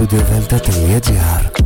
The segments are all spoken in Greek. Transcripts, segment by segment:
studioventa.gr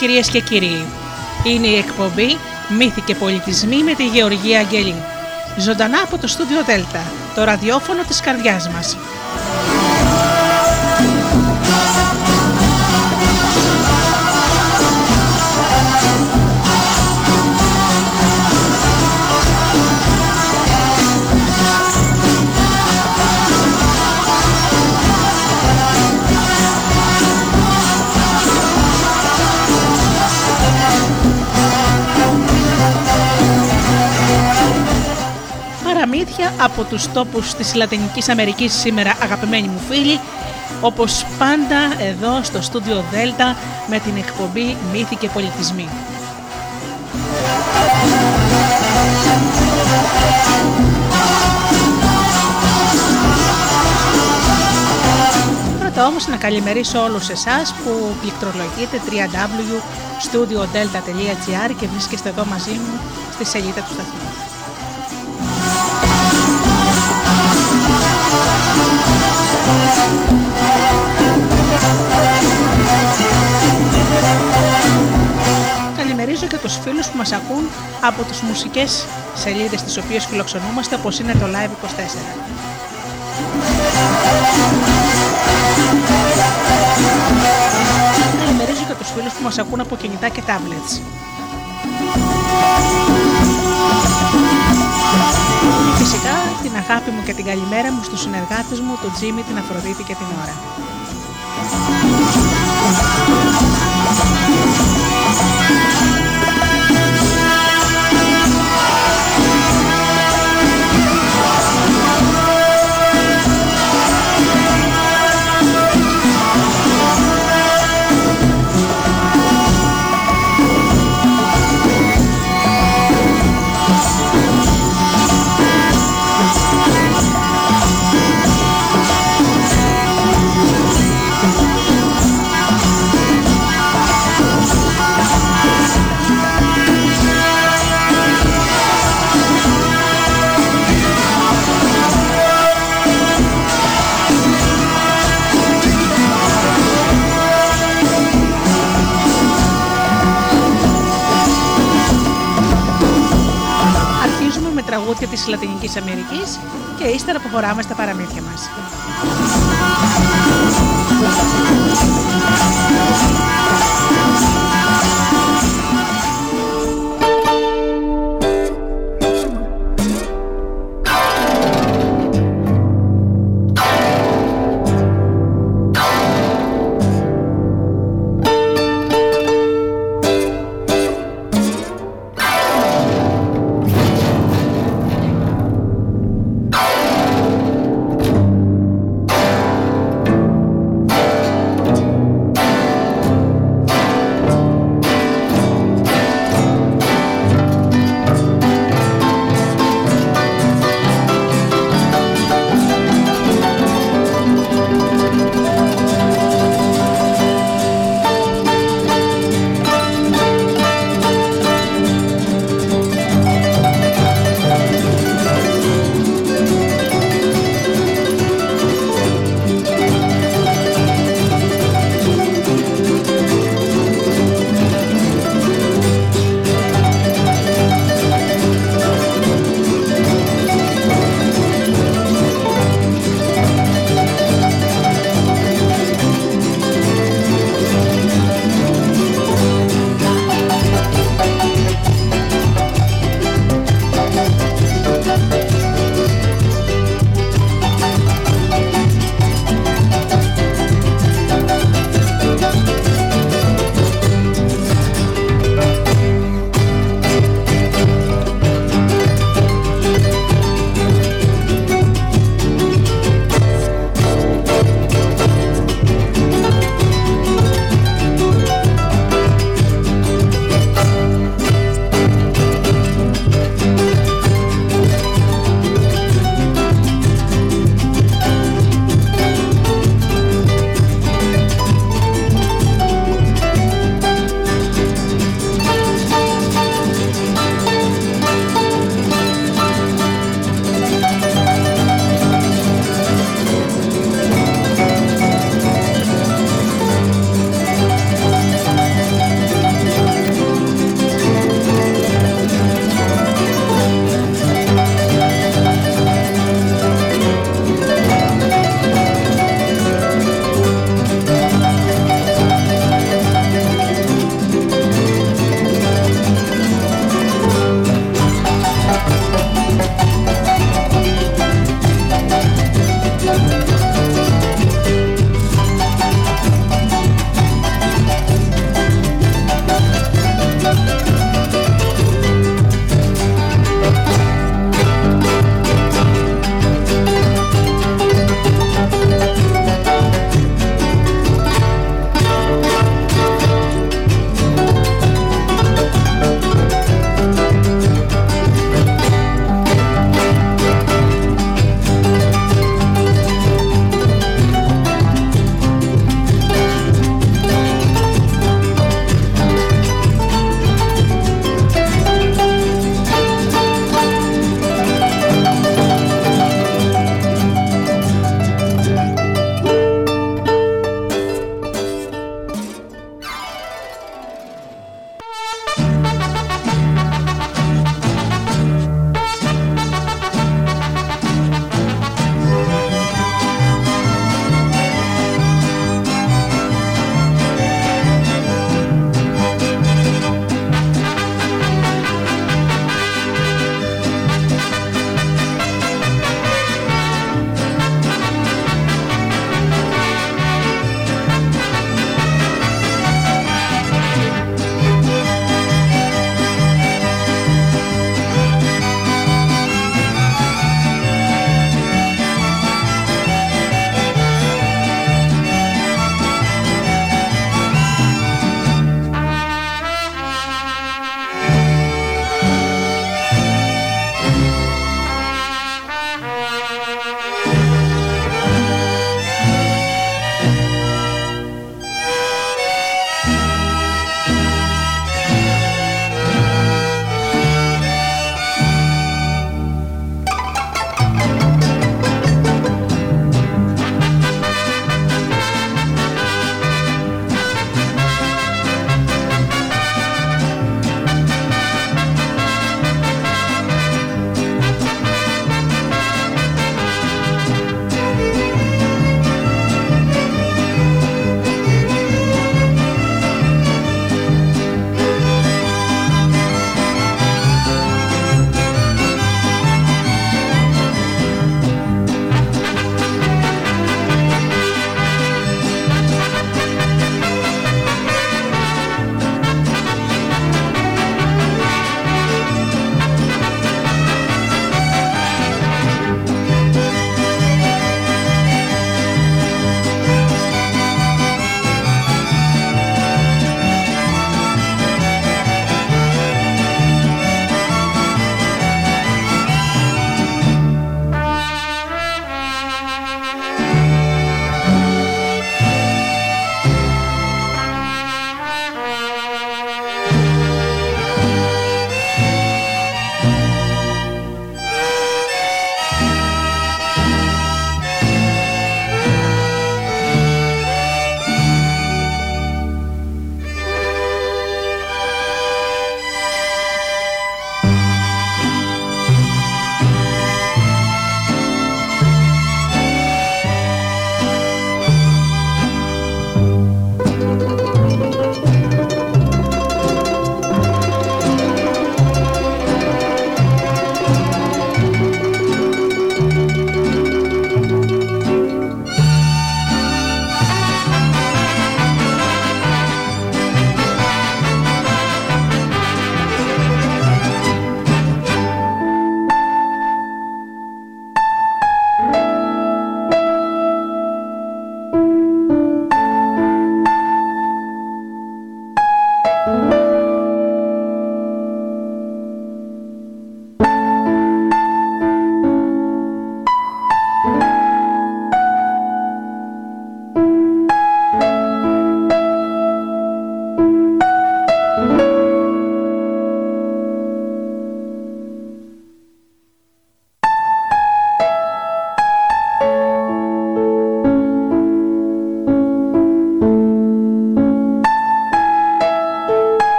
κυρίες και κύριοι. Είναι η εκπομπή «Μύθοι και πολιτισμοί» με τη Γεωργία Αγγελή. Ζωντανά από το στούντιο Δέλτα, το ραδιόφωνο της καρδιάς μας. Παραμύθια από τους τόπους της Λατινικής Αμερικής σήμερα αγαπημένοι μου φίλοι όπως πάντα εδώ στο στούντιο Δέλτα με την εκπομπή Μύθοι και Πολιτισμοί. Πρώτα όμως να καλημερίσω όλους εσάς που πληκτρολογείτε www.studiodelta.gr και βρίσκεστε εδώ μαζί μου στη σελίδα του σταθμού. Καλημερίζω και τους φίλους που μας ακούν από τις μουσικές σελίδες τις οποίες φιλοξενούμαστε όπως είναι το Live24. Καλημερίζω και τους φίλους που μας ακούν από κινητά και tablets. Και φυσικά την αγάπη μου και την καλημέρα μου στους συνεργάτες μου, τον Τζίμι, την Αφροδίτη και την Ωρα. Της Λατινικής Αμερικής και ύστερα προχωράμε στα παραμύθια μας.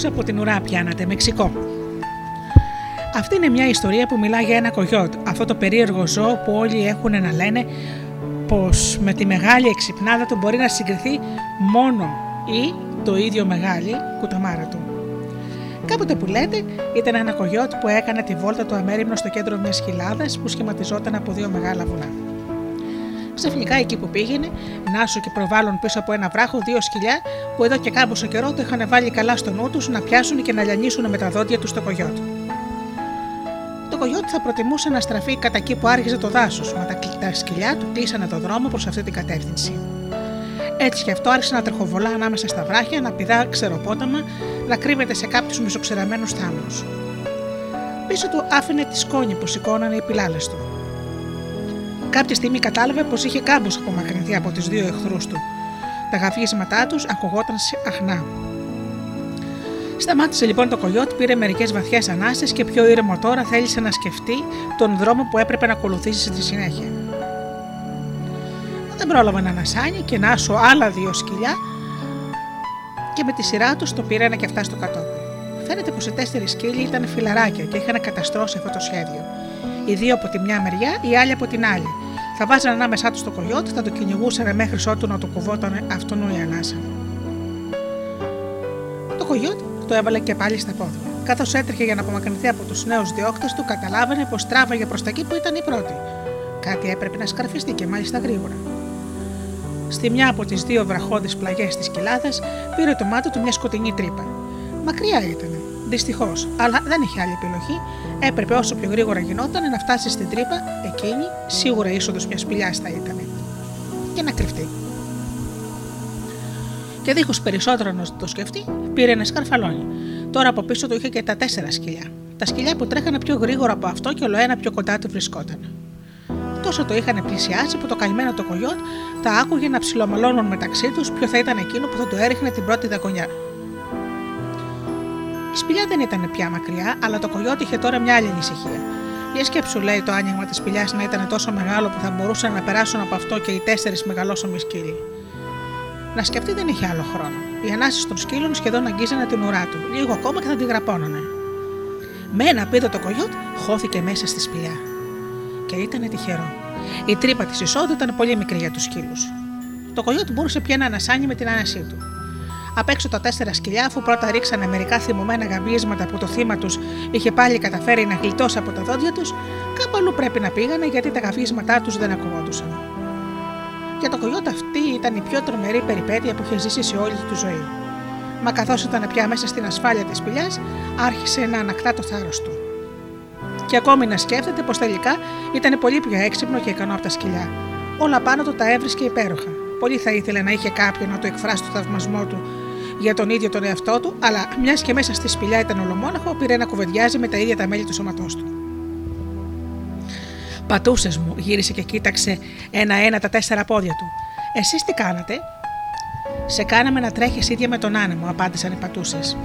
Έξυπνο από την ουρά πιάνατε, Μεξικό. Αυτή είναι μια ιστορία που μιλά για ένα κογιότ, αυτό το περίεργο ζώο που όλοι έχουν να λένε πως με τη μεγάλη εξυπνάδα του μπορεί να συγκριθεί μόνο ή το ίδιο μεγάλη κουταμάρα του. Κάποτε που λέτε ήταν ένα κογιότ που έκανε τη βόλτα του αμέριμνο στο κέντρο μιας χιλάδα που σχηματιζόταν από δύο μεγάλα βουνά. Ξαφνικά εκεί που πήγαινε, Νάσο και προβάλλον πίσω από ένα βράχο δύο σκυλιά που εδώ και κάμποσο καιρό το είχαν βάλει καλά στο νου τους να πιάσουν και να λιανίσουν με τα δόντια τους το κογιότ. Το κογιότ θα προτιμούσε να στραφεί κατά εκεί που άρχιζε το δάσος, μα τα σκυλιά του κλείσανε το δρόμο προς αυτή την κατεύθυνση. Έτσι κι αυτό άρχισε να τρεχοβολά ανάμεσα στα βράχια, να πηδά ξεροπόταμα, να κρύβεται σε κάποιους μισοξεραμένους θάμνους. Πίσω του άφηνε τη σκόνη που σηκώνανε οι πιλάλε του. Κάποια στιγμή κατάλαβε πως είχε κάμπος απομακρυνθεί από του δύο εχθρούς του. Τα γαβίσματά τους ακουγόταν αχνά. Σταμάτησε λοιπόν το κογιότ, πήρε μερικές βαθιές ανάσες και πιο ήρεμο τώρα θέλησε να σκεφτεί τον δρόμο που έπρεπε να ακολουθήσει στη συνέχεια. Δεν πρόλαβε να ανασάνει και να άσω άλλα δύο σκυλιά και με τη σειρά τους το πήρανε και αυτά στο κατόπι. Φαίνεται πως οι τέσσερις σκύλοι ήταν φιλαράκια και είχαν καταστρώσει αυτό το σχέδιο. Οι δύο από τη μια μεριά, οι άλλοι από την άλλη. Θα βάζανε ανάμεσά τους το κογιότ, θα το κυνηγούσαν μέχρι ότου να το κουβόταν αυτόν η ανάσα. Το κογιότ το έβαλε και πάλι στα πόδια. Καθώς έτρεχε για να απομακρυνθεί από τους νέους διώκτες του, καταλάβαινε πως τράβαγε προς τα εκεί που ήταν η πρώτη. Κάτι έπρεπε να σκαρφιστεί και μάλιστα γρήγορα. Στη μια από τις δύο βραχώδεις πλαγιές της κοιλάδας πήρε το μάτι του μια σκοτεινή τρύπα. Μακριά ήταν, δυστυχώς, αλλά δεν είχε άλλη επιλογή. Έπρεπε όσο πιο γρήγορα γινόταν να φτάσει στην τρύπα εκείνη, σίγουρα είσοδος μιας σπηλιάς θα ήταν. Και να κρυφτεί. Και δίχως περισσότερο να το σκεφτεί, πήρε ένα σκαρφαλόνι. Τώρα από πίσω του είχε και τα τέσσερα σκυλιά. Τα σκυλιά που τρέχανε πιο γρήγορα από αυτό και ολοένα πιο κοντά του βρισκόταν. Τόσο το είχαν πλησιάσει που το καημένο το κογιότ τα άκουγε να ψιλομαλώνουν μεταξύ τους ποιο θα ήταν εκείνο που θα του έριχνε την πρώτη δακονιά. Η σπηλιά δεν ήταν πια μακριά, αλλά το κογιότ είχε τώρα μια άλλη ανησυχία. Για σκέψου, λέει το άνοιγμα της σπηλιάς να ήταν τόσο μεγάλο που θα μπορούσαν να περάσουν από αυτό και οι τέσσερις μεγαλόσωμοι σκύλοι. Να σκεφτεί δεν είχε άλλο χρόνο. Οι ανάσεις των σκύλων σχεδόν αγγίζανε την ουρά του. Λίγο ακόμα και θα την γραπώνανε. Με ένα πίδο το κογιότ χώθηκε μέσα στη σπηλιά. Και ήταν τυχερό. Η τρύπα της εισόδου ήταν πολύ μικρή για τους σκύλους. Το κογιότ μπορούσε πια να ανασάνει με την άνασή του. Απ' έξω τα τέσσερα σκυλιά, αφού πρώτα ρίξανε μερικά θυμωμένα γαβίσματα που το θύμα τους είχε πάλι καταφέρει να γλιτώσει από τα δόντια τους, κάπου αλλού πρέπει να πήγανε γιατί τα γαβίσματά τους δεν ακουγόντουσαν. Για το κογιότ αυτή ήταν η πιο τρομερή περιπέτεια που είχε ζήσει σε όλη του ζωή. Μα καθώς ήταν πια μέσα στην ασφάλεια της σπηλιάς, άρχισε να ανακτά το θάρρος του. Και ακόμη να σκέφτεται πως τελικά ήταν πολύ πιο έξυπνο και ικανό από τα σκυλιά. Όλα πάνω του τα έβρισκε υπέροχα. Πολύ θα ήθελε να είχε κάποιον να του εκφράσει το θαυμασμό του για τον ίδιο τον εαυτό του, αλλά μιας και μέσα στη σπηλιά ήταν ολομόναχο, πήρε να κουβεντιάζει με τα ίδια τα μέλη του σώματός του. Πατούσες μου, γύρισε και κοίταξε ένα-ένα τα τέσσερα πόδια του. Εσείς τι κάνατε, Σε κάναμε να τρέχεις ίδια με τον άνεμο, απάντησαν οι πατούσες.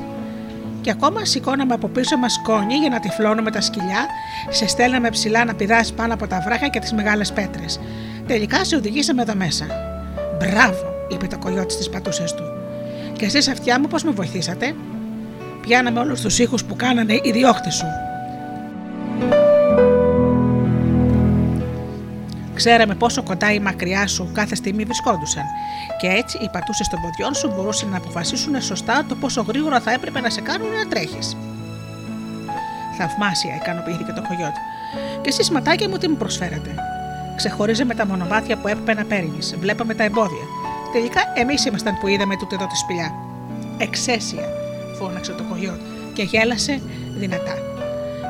Και ακόμα σηκώναμε από πίσω μας σκόνη για να τυφλώνουμε τα σκυλιά, σε στέλναμε ψηλά να πηδά πάνω από τα βράχια και τις μεγάλες πέτρες. Τελικά σε οδηγήσαμε εδώ μέσα. Μπράβο, είπε το κολλιότης στι πατούσες του. Και εσείς αυτιά μου πώς με βοηθήσατε; Πιάναμε όλους τους ήχους που κάνανε οι διώχτε σου. Ξέραμε πόσο κοντά ή μακριά σου κάθε στιγμή βρισκόντουσαν, και έτσι οι πατούσες των ποδιών σου μπορούσαν να αποφασίσουν σωστά το πόσο γρήγορα θα έπρεπε να σε κάνουν να τρέχεις. Θαυμάσια, ικανοποιήθηκε το κογιότ. Και εσεί, ματάκια μου, τι μου προσφέρατε; Ξεχωρίζαμε τα μονοπάτια που έπρεπε να παίρνεις, βλέπαμε τα εμπόδια. Τελικά εμείς ήμασταν που είδαμε τούτε εδώ τη σπηλιά. Εξαίσια, φώναξε το κογιότ και γέλασε δυνατά.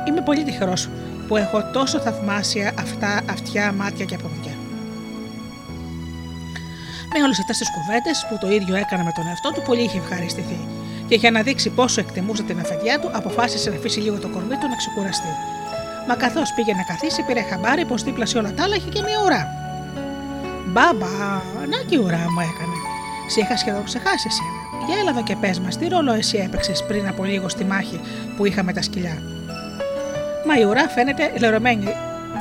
Είμαι πολύ τυχερός που έχω τόσο θαυμάσια αυτά αυτιά, μάτια και πόδια. Με όλες αυτές τις κουβέντες που το ίδιο έκανα με τον εαυτό του, πολύ είχε ευχαριστηθεί. Και για να δείξει πόσο εκτιμούσε την αφεντιά του, αποφάσισε να αφήσει λίγο το κορμί του να ξεκουραστεί. Μα καθώς πήγε να καθίσει, πήρε χαμπάρι πως δίπλα σε όλα τα άλλα είχε και μια ουρά. Μπαμπα, να και η ουρά μου έκανε. Σε είχα σχεδόν ξεχάσει εσένα. Για έλα εδώ και πες μας, τι ρόλο εσύ έπαιξες πριν από λίγο στη μάχη που είχαμε τα σκυλιά. Μα η ουρά φαίνεται λερωμένη.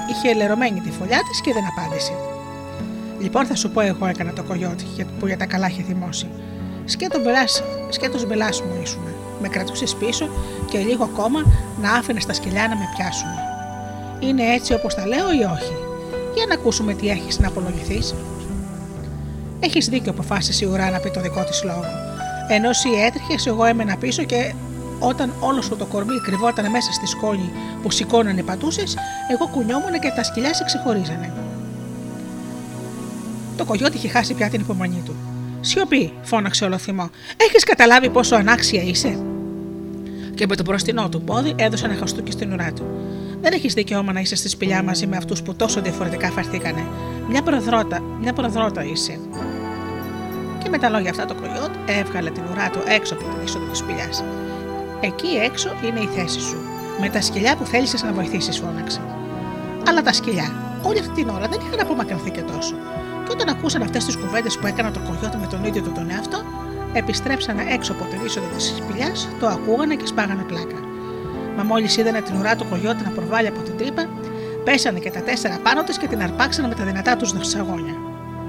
Είχε λερωμένη τη φωλιά της και δεν απάντησε. Λοιπόν, θα σου πω εγώ έκανα το κογιότι που για τα καλά είχε θυμώσει. Σκέτο μπελάς μου ήσουνα. με κρατούσες πίσω και λίγο ακόμα να άφηνες τα σκυλιά να με πιάσουν. Είναι έτσι όπως τα λέω ή όχι; Για να ακούσουμε τι έχεις να απολογηθείς. Έχεις δίκιο, αποφάσισε η ουρά να πει το δικό της λόγο. Ενώ εσύ έτρεχες, εγώ έμενα πίσω και όταν όλο σου το κορμί κρυβόταν μέσα στη σκόνη που σηκώνανε οι πατούσες, εγώ κουνιόμουν και τα σκυλιά σε ξεχωρίζανε. Το κογιότι είχε χάσει πια την υπομονή του. Σιωπή, φώναξε ολοθυμό. Έχεις καταλάβει πόσο ανάξια είσαι; Και με το μπροστινό του πόδι έδωσε ένα χαστούκι στην ουρά του. Δεν έχεις δικαίωμα να είσαι στη σπηλιά μαζί με αυτούς που τόσο διαφορετικά φαρθήκανε. Μια προδρότα, μια προδρότα είσαι. Και με τα λόγια αυτά το κογιότ έβγαλε την ουρά του έξω από την είσοδο της σπηλιάς. Εκεί έξω είναι η θέση σου. Με τα σκυλιά που θέλησες να βοηθήσεις, φώναξε. Αλλά τα σκυλιά όλη αυτή την ώρα δεν είχαν απομακρυνθεί και τόσο. Και όταν ακούσαν αυτές τις κουβέντες που έκανα το κογιότ με τον ίδιο του τον εαυτό, επιστρέψανε έξω από την είσοδο της σπηλιάς, το ακούγανε και σπάγανε πλάκα. Μα μόλις είδανε την ουρά του κογιότ να προβάλλει από την τρύπα, πέσανε και τα τέσσερα πάνω της και την αρπάξανε με τα δυνατά τους σαγόνια.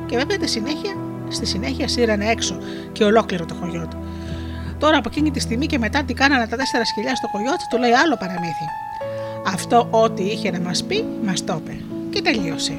Και βέβαια τη συνέχεια, στη συνέχεια σύρανε έξω και ολόκληρο το κογιότ. Τώρα από εκείνη τη στιγμή και μετά τι κάνανε τα τέσσερα σκυλιά στο κογιότ, του λέει άλλο παραμύθι. Αυτό ό,τι είχε να μας πει, μας το είπε. Και τελείωσε.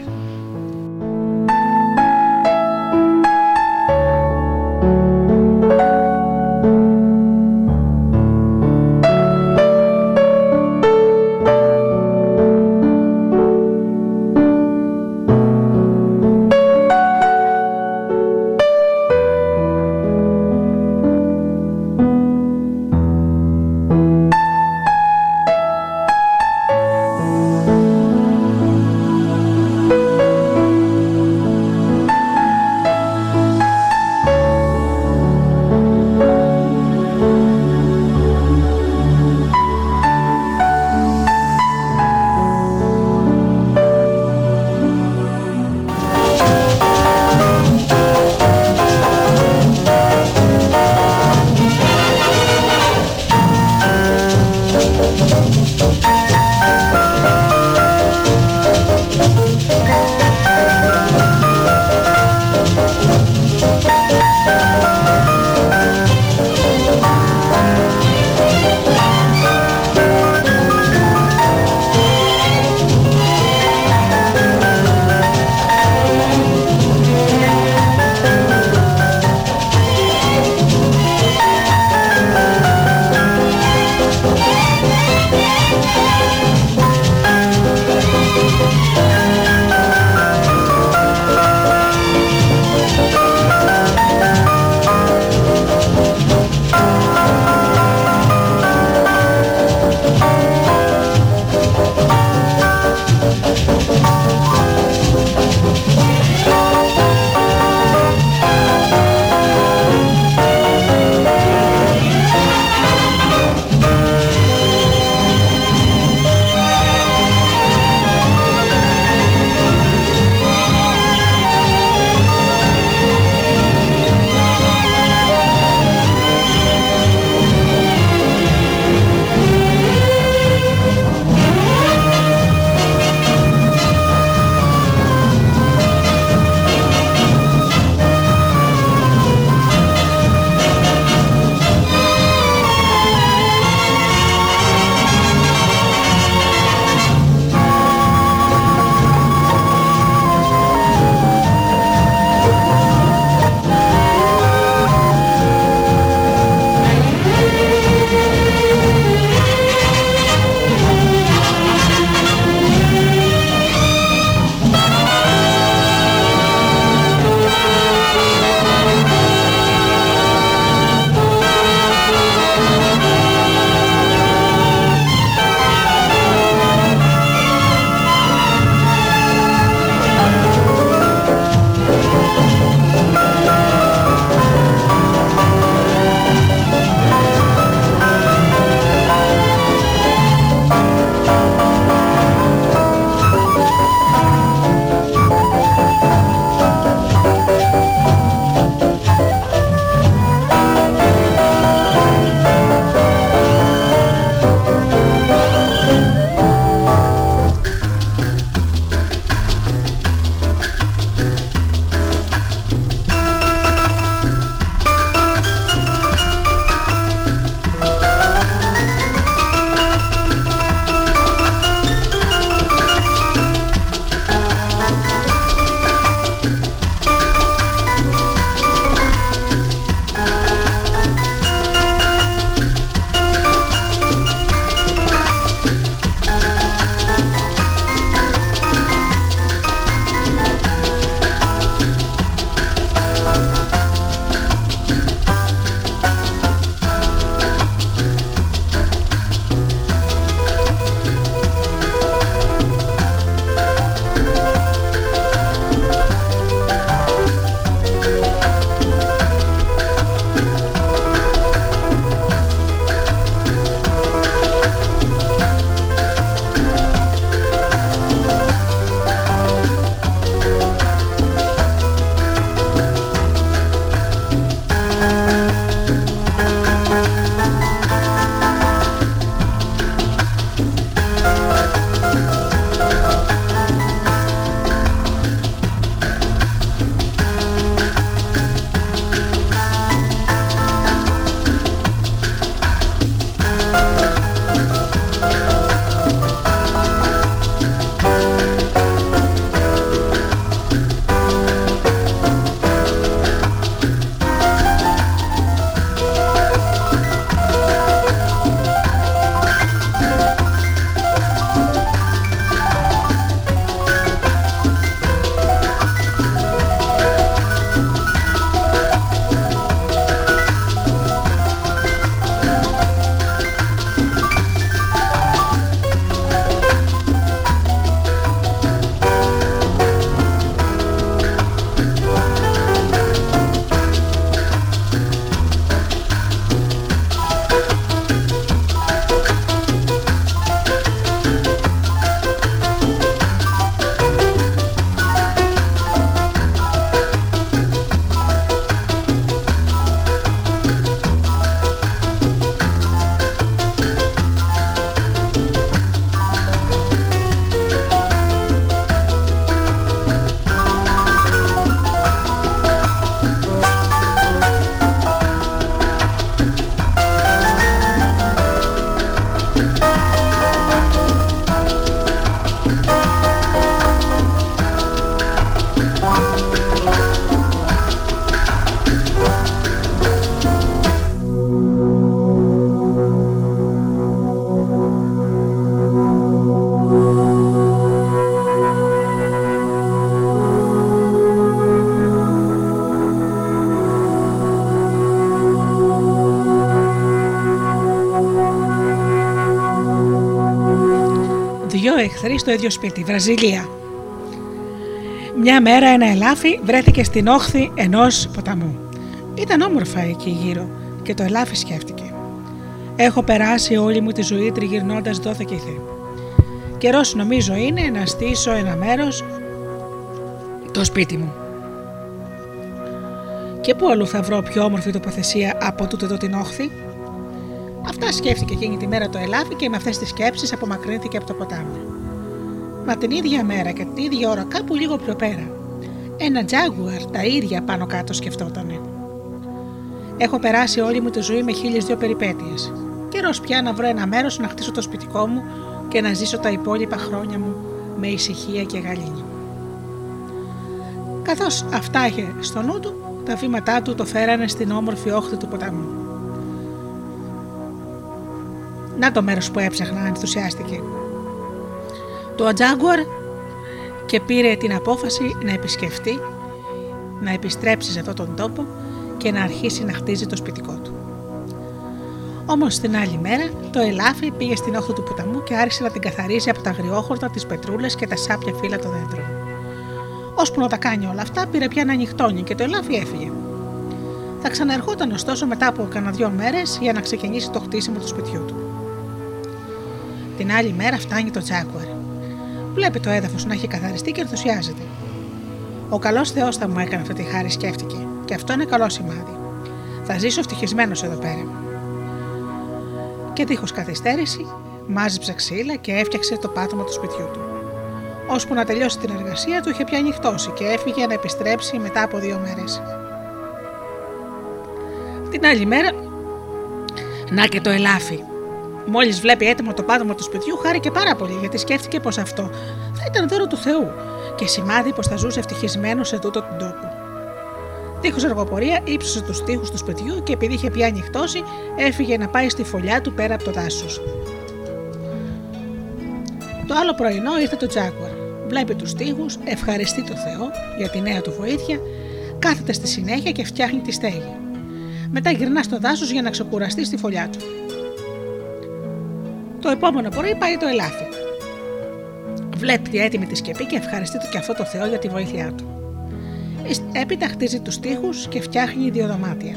Καθαρεί στο ίδιο σπίτι, Βραζιλία. Μια μέρα ένα ελάφι βρέθηκε στην όχθη ενός ποταμού. Ήταν όμορφα εκεί γύρω και το ελάφι σκέφτηκε. Έχω περάσει όλη μου τη ζωή τριγυρνώντας δόθε και θε. Καιρός νομίζω είναι να στήσω ένα μέρος το σπίτι μου. Και πού αλλού θα βρω πιο όμορφη τοποθεσία από τούτο εδώ την όχθη; Αυτά σκέφτηκε εκείνη τη μέρα το ελάφι και με αυτές τις σκέψεις απομακρύνθηκε από το ποτάμι. Μα την ίδια μέρα και την ίδια ώρα, κάπου λίγο πιο πέρα, ένα τζάγκουαρ τα ίδια πάνω κάτω σκεφτότανε. Έχω περάσει όλη μου τη ζωή με χίλιες δύο περιπέτειες. Καιρός πια να βρω ένα μέρος να χτίσω το σπιτικό μου και να ζήσω τα υπόλοιπα χρόνια μου με ησυχία και γαλήνη. Καθώς αυτά είχε στο νου του, τα βήματά του το φέρανε στην όμορφη όχθη του ποταμού. Να το μέρος που έψαχνα, ενθουσιάστηκε. Το Ατζάγκουαρ και πήρε την απόφαση να επισκεφτεί, να επιστρέψει σε αυτόν τον τόπο και να αρχίσει να χτίζει το σπιτικό του. Όμως την άλλη μέρα το ελάφι πήγε στην όχθη του ποταμού και άρχισε να την καθαρίζει από τα αγριόχορτα, τις πετρούλες και τα σάπια φύλλα των δέντρων. Ώσπου να τα κάνει όλα αυτά, πήρε πια να νυχτώνει και το ελάφι έφυγε. Θα ξαναερχόταν ωστόσο μετά από κανένα δυο μέρες για να ξεκινήσει το χτίσιμο του σπιτιού του. Την άλλη μέρα φτάνει το Τζάκουαρ. Βλέπει το έδαφος να έχει καθαριστεί και ενθουσιάζεται. Ο καλός Θεός θα μου έκανε αυτή τη χάρη, σκέφτηκε, και αυτό είναι καλό σημάδι. Θα ζήσω ευτυχισμένος εδώ πέρα. Και δίχως καθυστέρηση, μάζεψε ξύλα και έφτιαξε το πάτωμα του σπιτιού του. Ώσπου να τελειώσει την εργασία του, είχε πια νυχτώσει και έφυγε να επιστρέψει μετά από δύο μέρες. Την άλλη μέρα, να και το ελάφι. Μόλις βλέπει έτοιμο το πάτωμα του σπιτιού, χάρηκε πάρα πολύ γιατί σκέφτηκε πως αυτό θα ήταν δώρο του Θεού και σημάδι πως θα ζούσε ευτυχισμένος σε τούτο τον τόπο. Δίχως αργοπορία ύψωσε τους τοίχου του σπιτιού και επειδή είχε πια ανοιχτώσει, έφυγε να πάει στη φωλιά του πέρα από το δάσος. Το άλλο πρωινό ήρθε το Τζάκουαρ. Βλέπει τους τοίχου, ευχαριστεί το Θεό για τη νέα του βοήθεια, κάθεται στη συνέχεια και φτιάχνει τη στέγη. Μετά γυρνά στο δάσος για να ξεκουραστεί στη φωλιά του. Το επόμενο πρωί πάει το ελάφι. Βλέπει έτοιμη τη σκεπή και ευχαριστεί το και αυτό το Θεό για τη βοήθειά του. Έπειτα χτίζει τους τοίχου και φτιάχνει δύο δωμάτια.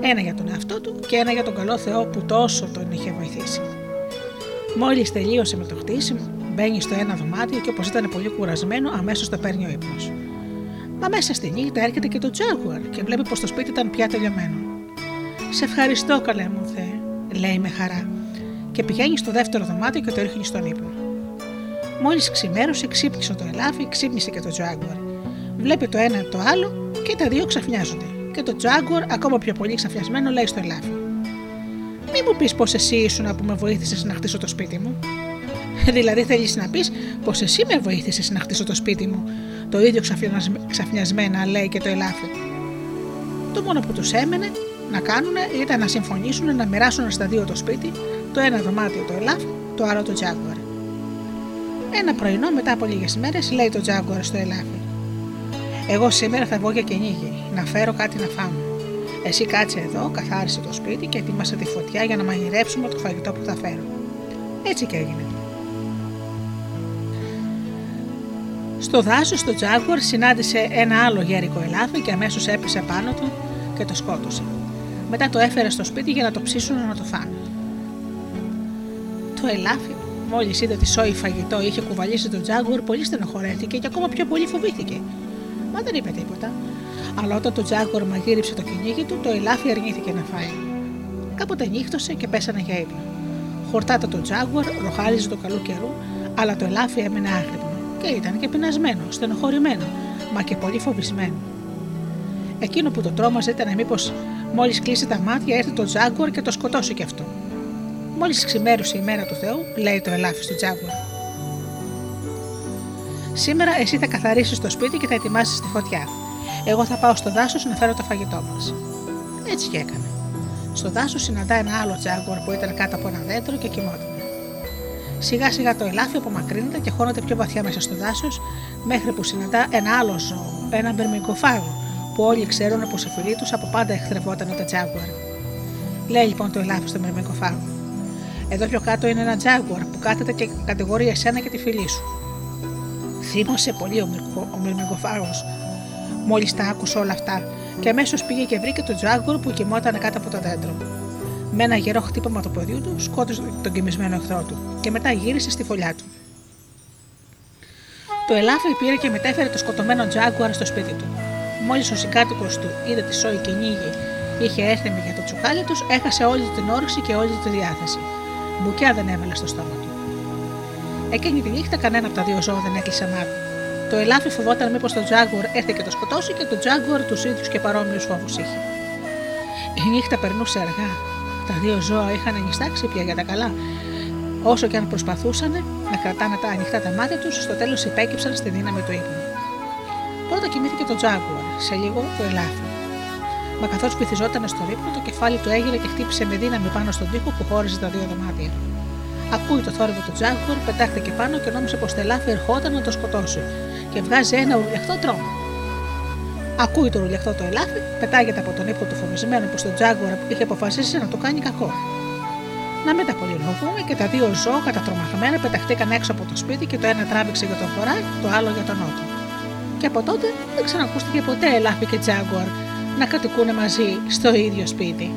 Ένα για τον εαυτό του και ένα για τον καλό Θεό που τόσο τον είχε βοηθήσει. Μόλις τελείωσε με το χτίσιμο, μπαίνει στο ένα δωμάτιο και όπως ήταν πολύ κουρασμένο, αμέσως το παίρνει ο ύπνος. Μα μέσα στη νύχτα έρχεται και το Τζάγκουαρ και βλέπει πως το σπίτι ήταν πια τελειωμένο. Σε ευχαριστώ, καλέ μου Θεέ, λέει με χαρά, και πηγαίνει στο δεύτερο δωμάτιο και το ρίχνει στον ύπνο. Μόλις ξημέρωσε, ξύπνησε το ελάφι, ξύπνησε και το Τζάγκουαρ. Βλέπει το ένα το άλλο και τα δύο ξαφνιάζονται. Και το Τζάγκουαρ, ακόμα πιο πολύ ξαφνιασμένο, λέει στο ελάφι. Μη μου πεις πως εσύ ήσουν που με βοήθησες να χτίσω το σπίτι μου. Δηλαδή θέλεις να πεις πως εσύ με βοήθησες να χτίσω το σπίτι μου. Το ίδιο ξαφνιασμένα λέει και το ελάφι. Το μόνο που τους έμενε να κάνουν ήταν να συμφωνήσουν να μοιράσουν στα δύο το σπίτι, το ένα δωμάτιο το ελάφι, το άλλο το τζάγκουαρ. Ένα πρωινό μετά από λίγες μέρε λέει το τζάγκουαρ στο ελάφι. Εγώ σήμερα θα βγω για κυνήγι, να φέρω κάτι να φάμε. Εσύ κάτσε εδώ, καθάρισε το σπίτι και ετοίμασε τη φωτιά για να μαγειρέψουμε το φαγητό που θα φέρω. Έτσι και έγινε. Στο δάσος το Τζάγκουαρ συνάντησε ένα άλλο γέρικο ελάφι και αμέσως έπεσε πάνω του και το σκότωσε. Μετά το έφερε στο σπίτι για να το ψήσουν να το φάνε. Το ελάφι, μόλις είδε ότι σόι φαγητό είχε κουβαλήσει τον Τζάγκουαρ, πολύ στενοχωρέθηκε και ακόμα πιο πολύ φοβήθηκε. Μα δεν είπε τίποτα. Αλλά όταν το Τζάγκουαρ μαγείριψε το κυνήγι του, το ελάφι αρνήθηκε να φάει. Κάποτε νύχτωσε και πέσανε για ύπνο. Χορτάτα το Τζάγκουαρ ροχάριζε το καλού καιρού, αλλά το ελάφι έμεινε άγρυπνο και ήταν και πεινασμένο, στενοχωρημένο, μα και πολύ φοβισμένο. Εκείνο που το τρόμαζε ήταν μήπως μόλις κλείσει τα μάτια έρθει το Τζάγκουαρ και το σκοτώσει κι αυτό. Μόλις ξημέρωσε η μέρα του Θεού, λέει το ελάφι στο Τζάγκουαρ. Σήμερα εσύ θα καθαρίσεις το σπίτι και θα ετοιμάσεις τη φωτιά. Εγώ θα πάω στο δάσος να φέρω το φαγητό μας. Έτσι και έκανε. Στο δάσος συναντά ένα άλλο τζάγκορ που ήταν κάτω από ένα δέντρο και κοιμόταν. Σιγά σιγά το ελάφι απομακρύνεται και χώνεται πιο βαθιά μέσα στο δάσος, μέχρι που συναντά ένα άλλο ζώο, ένα μπερμικοφάγο, που όλοι ξέρουν πως οι φίλοι τους από πάντα εχθρευόταν τα τζάγκουαρ. Λέει λοιπόν το ελάφι στον μπερμικοφάγο. Εδώ πιο κάτω είναι ένα τζάγκουαρ που κάθεται και κατηγορεί εσένα και τη φίλη σου. Θύμωσε πολύ ο, ο μυρμηγκοφάγο. Μόλις τα άκουσε όλα αυτά, και αμέσως πήγε και βρήκε τον τζάγκουαρ που κοιμόταν κάτω από το δέντρο. Με ένα γερό χτύπημα του ποδιού του, σκότωσε τον κοιμισμένο εχθρό του και μετά γύρισε στη φωλιά του. Το ελάφι πήρε και μετέφερε το σκοτωμένο τζάγκουαρ στο σπίτι του. Μόλις ο συγκάτοικος του είδε τη σόη και νύγη είχε έρθει για το τσουκάλι τους, έχασε όλη την όρεξη και όλη τη διάθεση. Μπουκιά δεν έβαλε στο στόμα του. Εκείνη τη νύχτα κανένα από τα δύο ζώα δεν έκλεισε μάτι. Το ελάφι φοβόταν μήπως το τζάγκουαρ έρθει και το σκοτώσει και το τζάγκουαρ τους ίδιους και παρόμοιους φόβους είχε. Η νύχτα περνούσε αργά. Τα δύο ζώα είχαν ανιστάξει πια για τα καλά. Όσο και αν προσπαθούσαν να κρατάνε τα ανοιχτά τα μάτια τους, στο τέλος υπέκυψαν στη δύναμη του ύπνου. Πρώτα κοιμήθηκε το τζάγκουαρ, σε λίγο το ελάφι. Μα καθώς βυθιζόταν στο ρήπνο, το κεφάλι του έγινε και χτύπησε με δύναμη πάνω στον τοίχο που χώριζε τα δύο δωμάτια. Ακούει το θόρυβο του τζάγκουαρ, πετάχτηκε πάνω και νόμισε πως το ελάφι ερχόταν να το σκοτώσει και βγάζει ένα ουρλιαχτό τρόμο. Ακούει το ουρλιαχτό το ελάφι, πετάγεται από τον ύπνο του φοβισμένου που στον τζάγκουαρ είχε αποφασίσει να το κάνει κακό. Να μην τα πολυλογούμε και τα δύο ζώα κατατρομαγμένα πεταχτήκαν έξω από το σπίτι και το ένα τράβηξε για τον βορρά, το άλλο για τον νότο. Και από τότε δεν ξανακούστηκε ποτέ ελάφι και τζάγκουαρ να κατοικούν μαζί στο ίδιο σπίτι.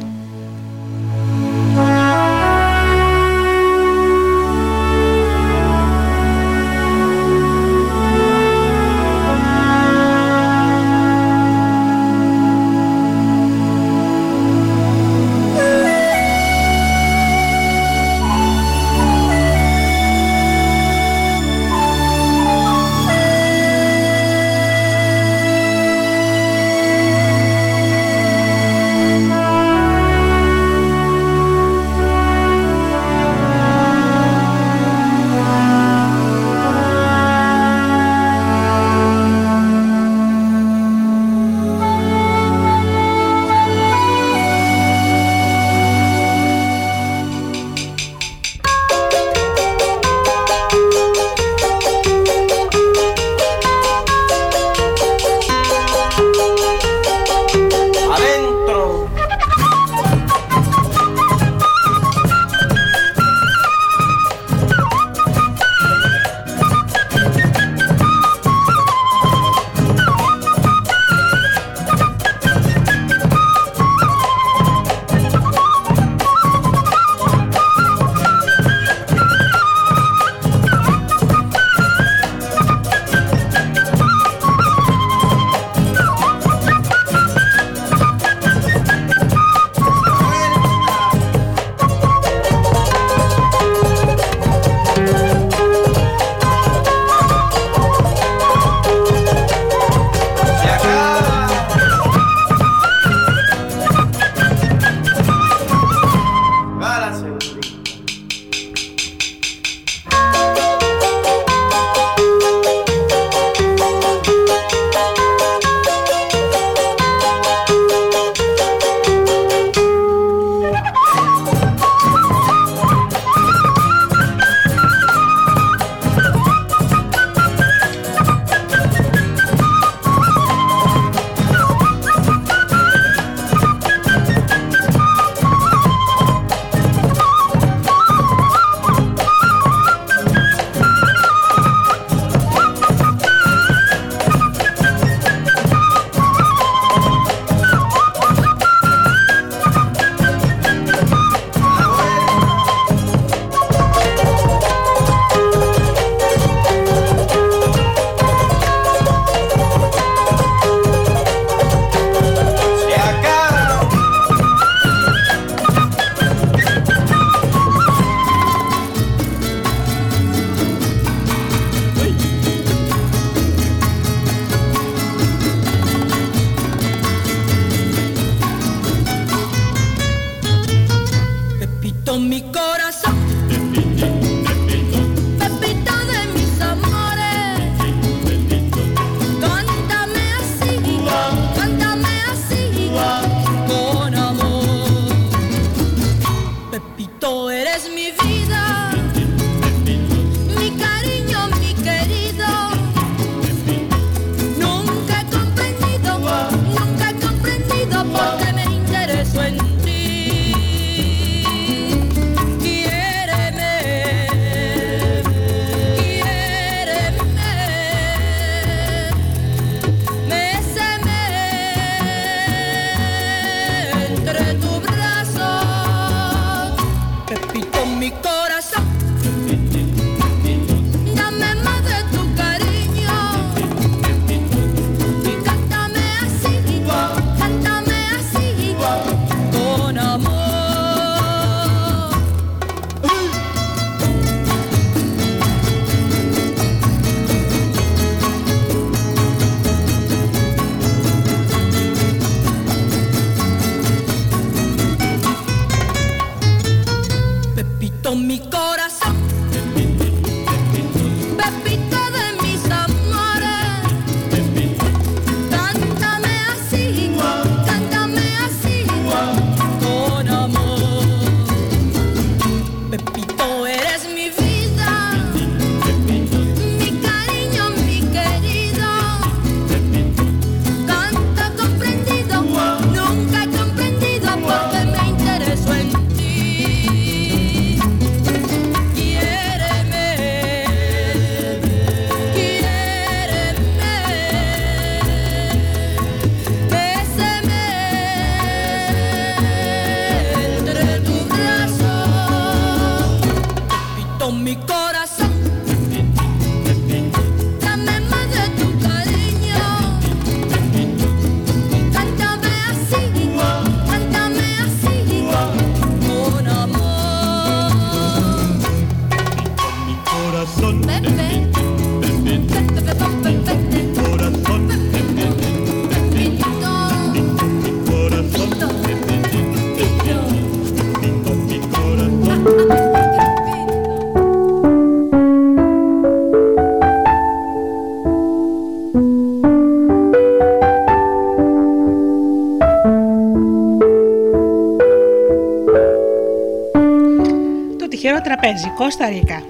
Τραπέζι, Κώστα Ρίκα.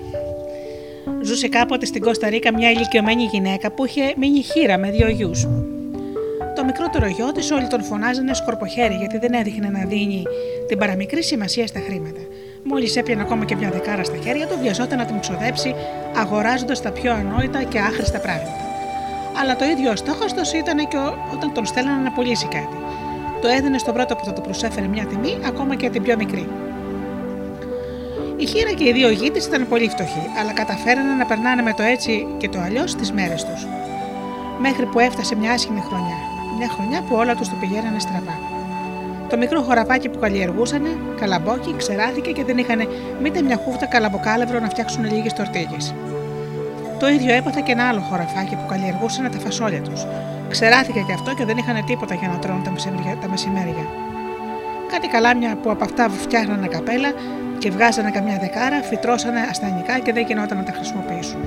Ζούσε κάποτε στην Κώστα Ρίκα μια ηλικιωμένη γυναίκα που είχε μείνει χείρα με δύο γιους. Το μικρότερο γιο της όλοι τον φωνάζανε σκορποχέρι γιατί δεν έδειχνε να δίνει την παραμικρή σημασία στα χρήματα. Μόλις έπιανε ακόμα και μια δεκάρα στα χέρια του, βιαζόταν να την ξοδέψει αγοράζοντας τα πιο ανόητα και άχρηστα πράγματα. Αλλά το ίδιο ο στόχος τους ήταν και όταν τον στέλνανε να πουλήσει κάτι. Το έδινε στον πρώτο που θα του προσέφερε μια τιμή, ακόμα και την πιο μικρή. Η χείρα και οι δύο γη τη ήταν πολύ φτωχοί, αλλά καταφέρανε να περνάνε με το έτσι και το αλλιώς τις μέρες τους. Μέχρι που έφτασε μια άσχημη χρονιά. Μια χρονιά που όλα τους το πηγαίνανε στραβά. Το μικρό χωραφάκι που καλλιεργούσαν, καλαμπόκι, ξεράθηκε και δεν είχαν μήτε μια χούφτα καλαμποκάλευρο να φτιάξουν λίγες τορτίγες. Το ίδιο έπαθα και ένα άλλο χωραφάκι που καλλιεργούσαν τα φασόλια τους. Ξεράθηκε και αυτό και δεν είχαν τίποτα για να τρώνε τα μεσημέρια. Κάτι καλάμια που από αυτά φτιάχνανε καπέλα και βγάζανε καμιά δεκάρα, φυτρώσανε ασθενικά και δεν γινόταν να τα χρησιμοποιήσουν.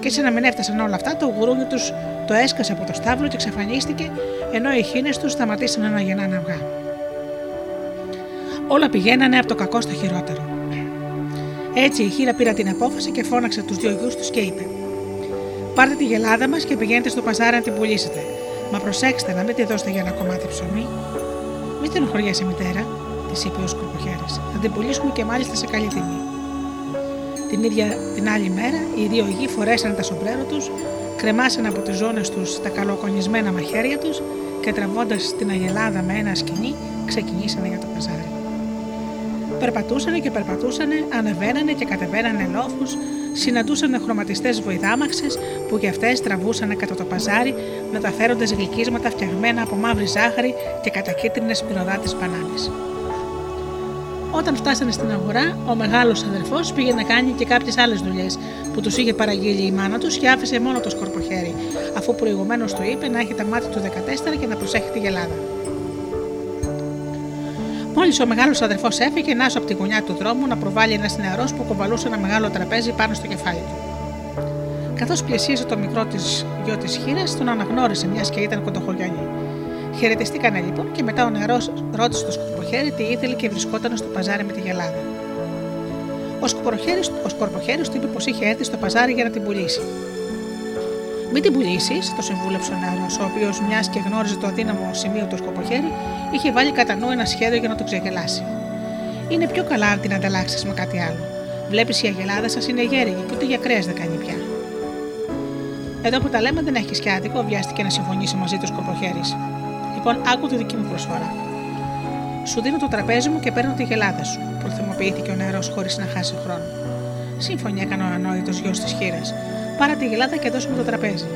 Και έτσι να μην έφτασαν όλα αυτά, το γουρούνι τους το έσκασε από το στάβλο και εξαφανίστηκε, ενώ οι χίνε τους σταματήσαν να γεννάνε αυγά. Όλα πηγαίνανε από το κακό στο χειρότερο. Έτσι η χείρα πήρα την απόφαση και φώναξε τους δύο γιους τους και είπε: Πάρτε τη γελάδα μας και πηγαίνετε στο παζάρι να την πουλήσετε. Μα προσέξτε να μην τη δώσετε για ένα κομμάτι ψωμί. Μην στενοχωριέσαι, μητέρα, της είπε ο σκοποχέρη. Θα την πουλήσουμε και μάλιστα σε καλή τιμή. Την ίδια την άλλη μέρα, οι δύο γη φορέσαν τα σομπρέρο τους, κρεμάσαν από τις ζώνες τους τα καλοκονισμένα μαχαίρια τους και τραβώντας την αγελάδα με ένα σκηνή, ξεκινήσανε για το παζάρι. Περπατούσανε και περπατούσανε, ανεβαίνανε και κατεβαίνανε λόφους, συναντούσαν χρωματιστές βοηδάμαξε που και αυτές τραβούσαν κατά το παζάρι μεταφέροντας γλυκίσματα φτιαγμένα από μαύρη ζάχαρη και κατακίτρινες πυροδάτε μπανάνες. Όταν φτάσανε στην αγορά, ο μεγάλος αδερφός πήγε να κάνει και κάποιες άλλες δουλειές που τους είχε παραγγείλει η μάνα τους και άφησε μόνο το σκορποχέρι, αφού προηγουμένως του είπε να έχει τα μάτια του 14 και να προσέχει τη γελάδα. Μόλις ο μεγάλος αδερφός έφυγε, να από τη γωνιά του δρόμου να προβάλλει ένας νεαρός που κοβαλούσε ένα μεγάλο τραπέζι πάνω στο κεφάλι του. Καθώς πλησίασε το μικρό της γιο της χείρα, τον αναγνώρισε μιας και ήταν κοντοχωριανή. Χαιρετιστήκανε λοιπόν και μετά ο νεαρός ρώτησε το σκορποχέρι τι ήθελε και βρισκόταν στο παζάρι με τη γελάδα. Ο σκορποχέρι του είπε πως είχε έρθει στο παζάρι για να την πουλήσει. Μην την πουλήσεις, το συμβούλεψε ο νεαρός, ο οποίος μιας και γνώριζε το αδύναμο σημείο του σκοποχέρι, είχε βάλει κατά νου ένα σχέδιο για να το ξεγελάσει. Είναι πιο καλά αν την ανταλλάξεις με κάτι άλλο. Βλέπεις η αγελάδα σας είναι γέρικη και ούτε για κρέας δεν κάνει πια. Εδώ που τα λέμε δεν έχεις και άδικο, βιάστηκε να συμφωνήσει μαζί του σκοποχέρι. Λοιπόν, άκου τη δική μου προσφορά. Σου δίνω το τραπέζι μου και παίρνω τη γελάδα σου, προθυμοποιήθηκε ο νεαρός χωρίς να χάσει χρόνο. Σύμφωνοι έκανε ο ανόητος γιος της χείρας. Πάρε τη γελάδα και δώσουμε το τραπέζι.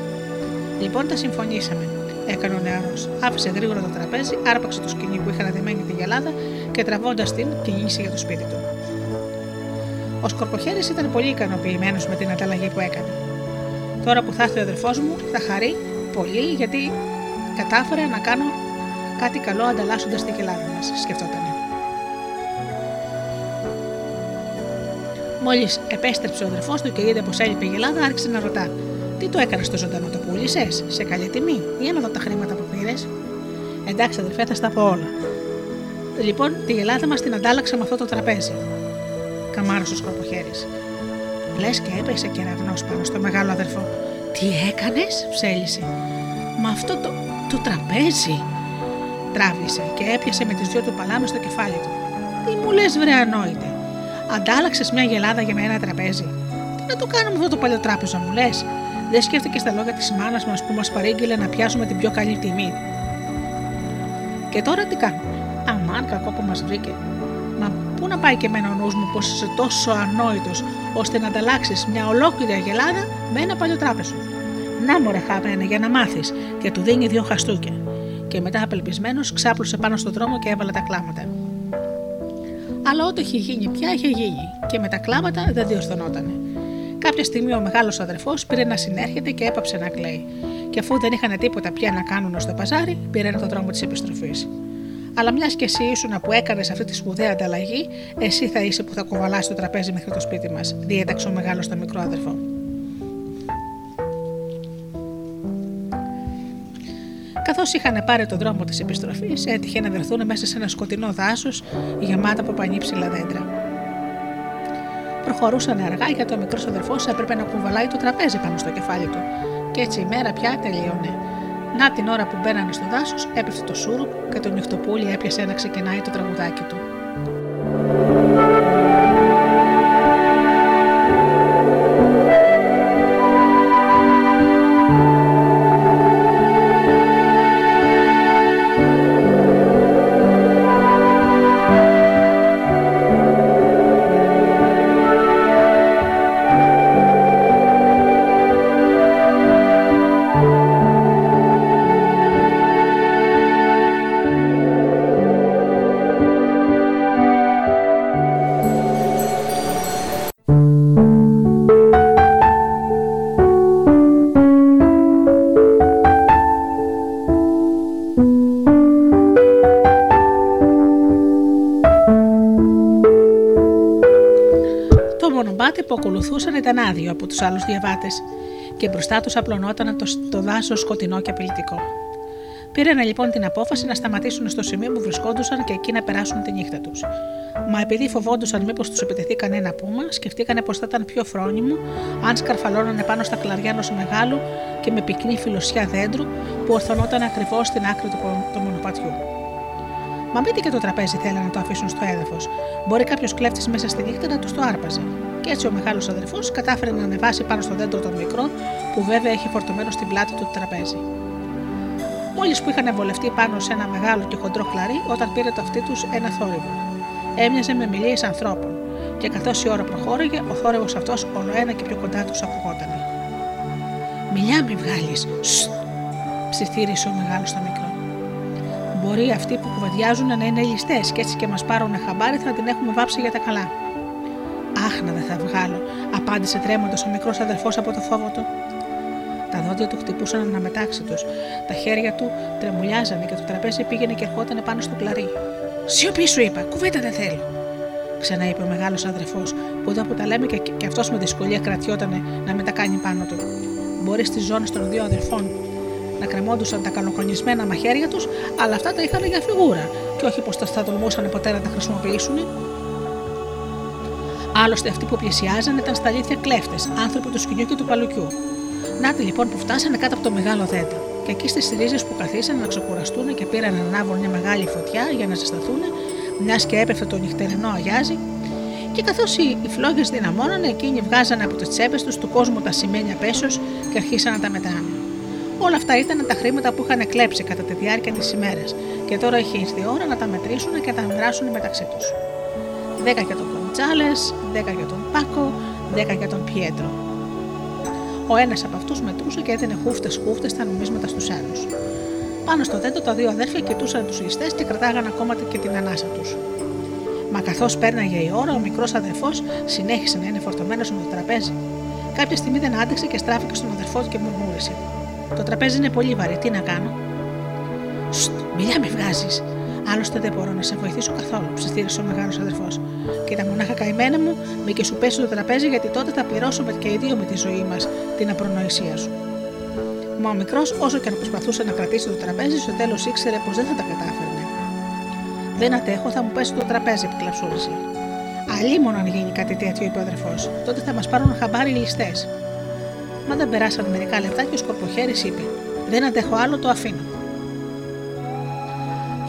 Λοιπόν, τα συμφωνήσαμε, έκανε ο νεαρός. Άφησε γρήγορα το τραπέζι, άρπαξε το σκηνή που είχαν δεμένη τη γελάδα και τραβώντας την, κινήσει για το σπίτι του. Ο Σκορποχέρης ήταν πολύ ικανοποιημένος με την ανταλλαγή που έκανε. Τώρα που θα έρθει ο αδερφός μου, θα χαρεί πολύ γιατί κατάφερα να κάνω κάτι καλό ανταλλάσσοντας τη γελάδα μας, σκεφτόταν. Μόλις επέστρεψε ο αδερφός του και είδε πως έλειπε η γελάδα, άρχισε να ρωτά: Τι το έκανες στο ζωντανό, το πούλησε, σε καλή τιμή, για να δω τα χρήματα που πήρες; Εντάξει, αδερφέ, θα στα πω όλα. Λοιπόν, τη γελάδα μας την αντάλλαξα με αυτό το τραπέζι. Καμάρωσες ο σκορποχέρι. Λες και έπεσε κεραυνός πάνω στο μεγάλο αδερφό. Τι έκανες, ψέλισε. Μα αυτό το, το τραπέζι. Τράβησε και έπιασε με τις δυο του παλάμες στο κεφάλι του. Τι μου λες, βρε ανόητε; Αντάλλαξες μια γελάδα για με ένα τραπέζι; Τι να το κάνουμε αυτό το παλιό τράπεζο, μου λες; Δεν σκέφτηκε στα λόγια τη μάνα μας που μας παρήγγειλε να πιάσουμε την πιο καλή τιμή. Και τώρα τι κάνουμε; Αμάν, κακό που μας βρήκε. Μα πού να πάει και εμένα ο νους μου πως είσαι τόσο ανόητος ώστε να ανταλλάξεις μια ολόκληρη αγελάδα με ένα παλιό τράπεζο; Να μωρέ χαμένε για να μάθεις και του δίνει δύο χαστούκια. Και μετά απελπισμένος ξάπλωσε πάνω στον δρόμο και έβαλε τα κλάματα. Αλλά ό,τι είχε γίνει πια είχε γίνει και με τα κλάματα δεν διορθωνόταν. Κάποια στιγμή ο μεγάλος αδερφός πήρε να συνέρχεται και έπαψε να κλαίει. Και αφού δεν είχαν τίποτα πια να κάνουν στο παζάρι, πήραν τον δρόμο της επιστροφής. Αλλά μιας και εσύ ήσουν που έκανες αυτή τη σπουδαία ανταλλαγή, εσύ θα είσαι που θα κουβαλάσεις το τραπέζι μέχρι το σπίτι μας, διέταξε ο μεγάλος στο μικρό αδερφό. Καθώς είχαν πάρει τον δρόμο της επιστροφής, έτυχε να βρεθούν μέσα σε ένα σκοτεινό δάσος γεμάτα από πανύψηλα δέντρα. Προχωρούσαν αργά γιατί ο μικρός αδερφός έπρεπε να κουβαλάει το τραπέζι πάνω στο κεφάλι του. Και έτσι η μέρα πια τελείωνε. Να την ώρα που μπαίνανε στο δάσος, έπεφτε το σούρουπ και το νυχτοπούλι έπιασε να ξεκινάει το τραγουδάκι του. Που ακολουθούσαν ήταν άδειο από τους άλλους διαβάτες και μπροστά τους απλωνόταν το, το δάσος σκοτεινό και απειλητικό. Πήραν λοιπόν την απόφαση να σταματήσουν στο σημείο που βρισκόντουσαν και εκεί να περάσουν τη νύχτα τους. Μα επειδή φοβόντουσαν μήπως τους επιτεθεί κανένα πούμα, σκεφτήκανε πως θα ήταν πιο φρόνιμο αν σκαρφαλώνανε πάνω στα κλαριά ενός μεγάλου και με πυκνή φιλοσιά δέντρου που ορθωνόταν ακριβώς στην άκρη του, του μονοπατιού. Μα μην και το τραπέζι θέλανε να το αφήσουν στο έδαφος. Μπορεί κάποιος κλέφτης μέσα στη νύχτα να τους το άρπαζε και έτσι ο μεγάλος αδερφός κατάφερε να ανεβάσει πάνω στο δέντρο των μικρών, που βέβαια έχει φορτωμένο στην πλάτη του το τραπέζι. Μόλις που είχαν βολευτεί πάνω σε ένα μεγάλο και χοντρό κλαρί, όταν πήρε το αυτί τους ένα θόρυβο. Έμοιαζε με μιλίες ανθρώπων, και καθώς η ώρα προχώρηγε, ο θόρυβος αυτός όλο ένα και πιο κοντά τους ακουγόταν. Μιλιά μη βγάλεις, ψιθύρισε ο μεγάλος στο μικρό. Μπορεί αυτοί που κουβεντιάζουν να είναι ληστέ και έτσι και μας πάρουν χαμπάρι θα την έχουμε βάψει για τα καλά. Απάντησε τρέμοντας ο μικρός αδερφό από το φόβο του. Τα δόντια του χτυπούσαν αναμετάξι τους, τα χέρια του τρεμουλιάζανε και το τραπέζι πήγαινε και ερχόταν πάνω στο κλαρί. Σιωπή σου είπα, κουβέντα δεν θέλω. Ξανά είπε ο μεγάλος αδερφός, που εδώ που τα λέμε και, και αυτός με δυσκολία κρατιότανε να μετακάνει πάνω του. Μπορεί στις ζώνες των δύο αδερφών να κρεμόντουσαν τα καλοχρονισμένα μαχαίρια τους, αλλά αυτά τα είχαν για φιγούρα, και όχι πως θα τολμούσαν ποτέ να τα χρησιμοποιήσουν. Άλλωστε αυτοί που πλησιάζαν ήταν στα αλήθεια κλέφτες, άνθρωποι του σκηνιού και του παλουκιού. Νάτι λοιπόν που φτάσανε κάτω από το μεγάλο δέντρο. Και εκεί στις ρίζες που καθίσαν να ξεκουραστούν και πήραν να ανάβουν μια μεγάλη φωτιά για να ζεσταθούν, μιας και έπεφε το νυχτερινό αγιάζι, και καθώς οι φλόγες δυναμώνανε, εκείνοι βγάζανε από τις τσέπες τους του κόσμου τα σημαίνια πέσω και αρχίσαν να τα μετράνε. Όλα αυτά ήταν τα χρήματα που είχαν κλέψει κατά τη διάρκεια της ημέρας, και τώρα είχε ήρθει η ώρα να τα μετρήσουν και να τα μοιράσουν μεταξύ τους. Δέκα για τον Κοντσάλε, δέκα για τον Πάκο, δέκα για τον Πιέτρο. Ο ένας από αυτούς μετρούσε και έδινε χούφτε-χούφτε τα νομίσματα στους άλλους. Πάνω στο δέντρο τα δύο αδέρφια κοιτούσαν τους ληστέ και κρατάγαν ακόμα και την ανάσα τους. Μα καθώς πέρναγε η ώρα, ο μικρός αδερφός συνέχισε να είναι φορτωμένος με το τραπέζι. Κάποια στιγμή δεν άντεξε και στράφηκε στον αδερφό του και μουρμούρισε. Το τραπέζι είναι πολύ βαρύ, τι να κάνω; Στ, μιλιά με βγάζεις, Άλλωστε δεν μπορώ να σε βοηθήσω καθόλου, ψιθύρισε ο μεγάλος αδερφός. Και τα μονάχα καημένα μου, μη και σου πέσει το τραπέζι, γιατί τότε θα πληρώσουμε και οι δύο με τη ζωή μας την απρονοησία σου. Μα ο μικρός, όσο και αν προσπαθούσε να κρατήσει το τραπέζι, στο τέλος ήξερε πως δεν θα τα κατάφερνε. Δεν αντέχω, θα μου πέσει το τραπέζι, επικλαψούρισε. μόνο αν γίνει κάτι τέτοιο, είπε ο αδερφός. Τότε θα μας πάρουν χαμπάρι οι ληστές. Μα δεν περάσαν μερικά λεπτά και ο σκορποχέρης είπε: Δεν αντέχω άλλο, το αφήνω.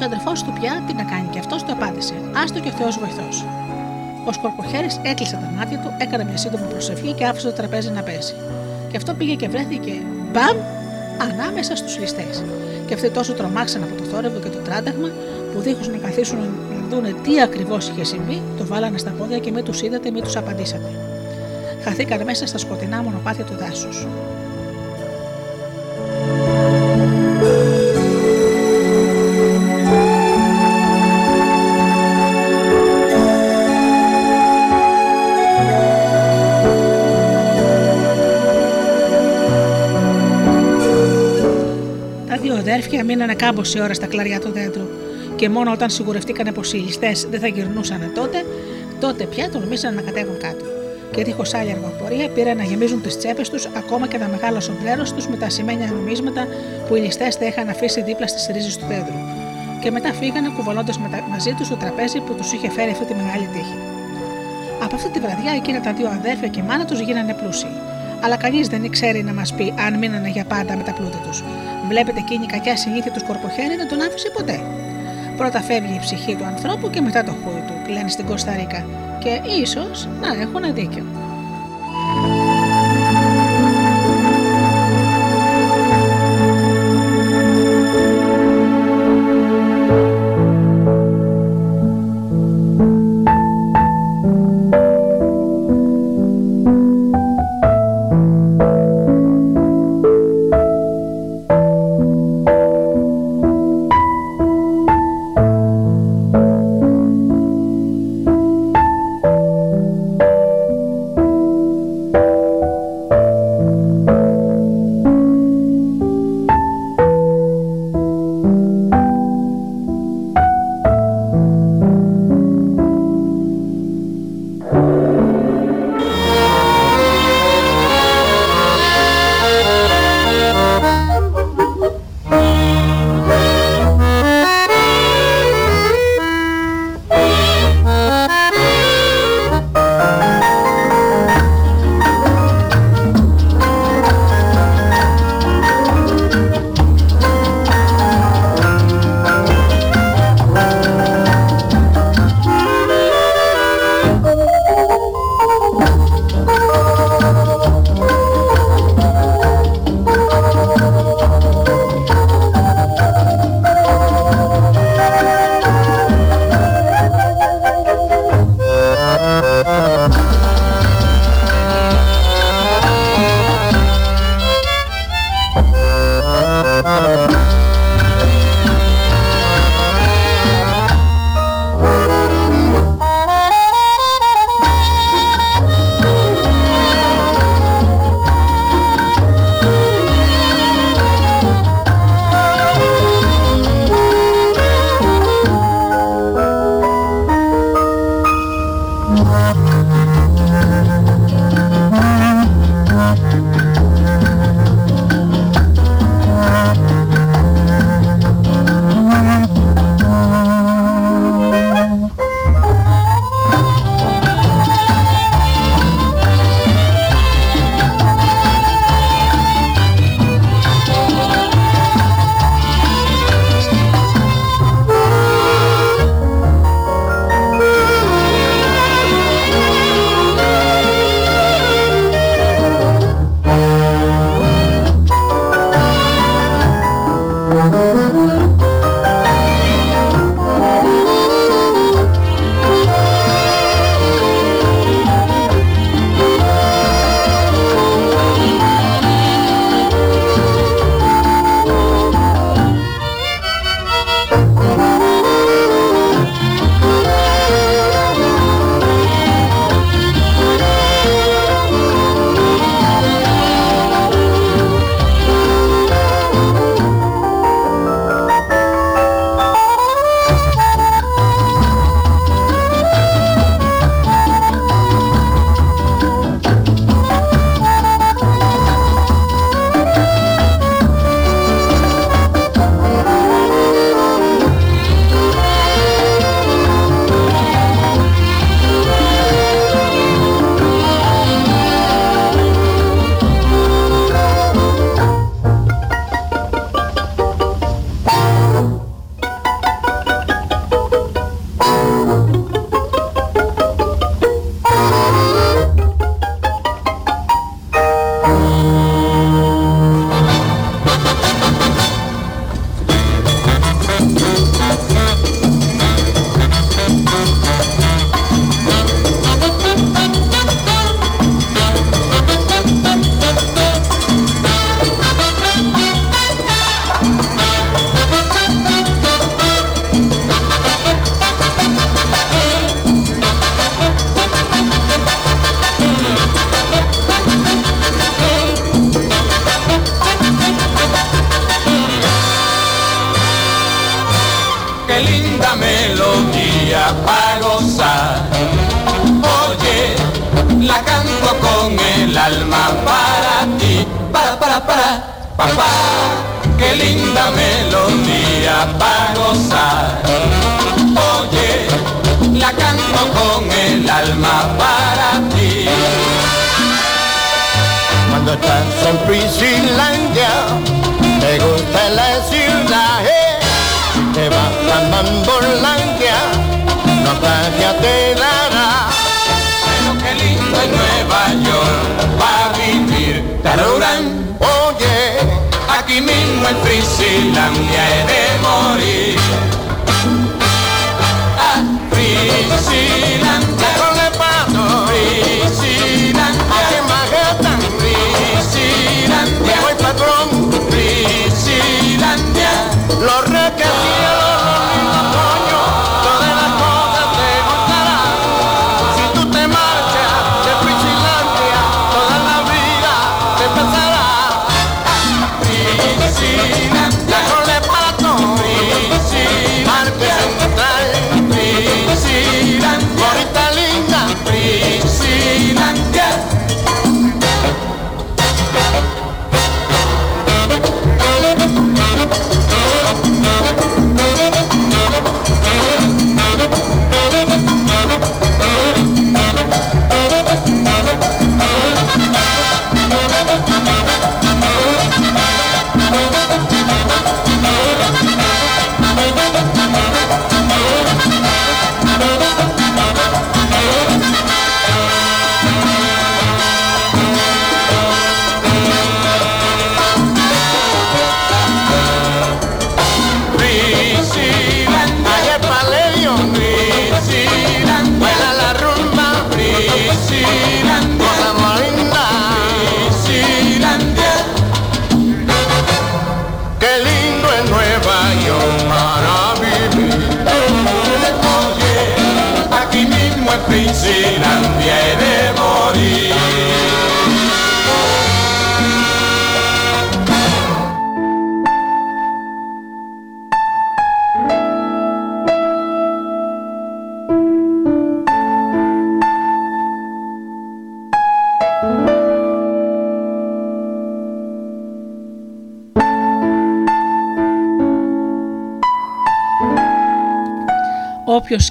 Και ο αδερφός του πια τι να κάνει και αυτός του απάντησε: Άστο και ο Θεός βοηθός. Ο σκορποχέρης έκλεισε τα μάτια του, έκανε μια σύντομη προσευχή και άφησε το τραπέζι να πέσει. Και αυτό πήγε και βρέθηκε μπαμ ανάμεσα στους ληστέ. Και αυτοί τόσο τρομάξαν από το θόρυβο και το τράνταγμα που δίχως να καθίσουν να δούνε τι ακριβώς είχε συμβεί, το βάλανε στα πόδια και με τους είδατε, με τους απαντήσατε. Χαθήκαν μέσα στα σκοτεινά μονοπάτια του δάσους. Αδέρφια μείνανε κάμποση ώρα στα κλαριά του δέντρου και μόνο όταν σιγουρευτήκανε πως οι ληστές δεν θα γυρνούσαν τότε, τότε πια τολμήσαν να κατέβουν κάτω. Και δίχως άλλη αργοπορία πήραν να γεμίζουν τις τσέπες τους ακόμα και τα μεγάλα σομπρέρο τους με τα σημαίνια νομίσματα που οι ληστές τα είχαν αφήσει δίπλα στις ρίζες του δέντρου. Και μετά φύγανε κουβαλώντας μαζί τους το τραπέζι που τους είχε φέρει αυτή τη μεγάλη τύχη. Από αυτή τη βραδιά εκείνα τα δύο αδέρφια και η μάνα τους γίνανε πλούσιοι. Αλλά κανείς δεν ξέρει να μας πει αν μείνανε για πάντα με τα πλούτα τους. Βλέπετε εκείνη η κακιά συνήθεια του σκορποχέρι δεν τον άφησε ποτέ. Πρώτα φεύγει η ψυχή του ανθρώπου και μετά το χούι του, λένε στην Κωνσταντίνα. Και ίσως να έχουν δίκιο.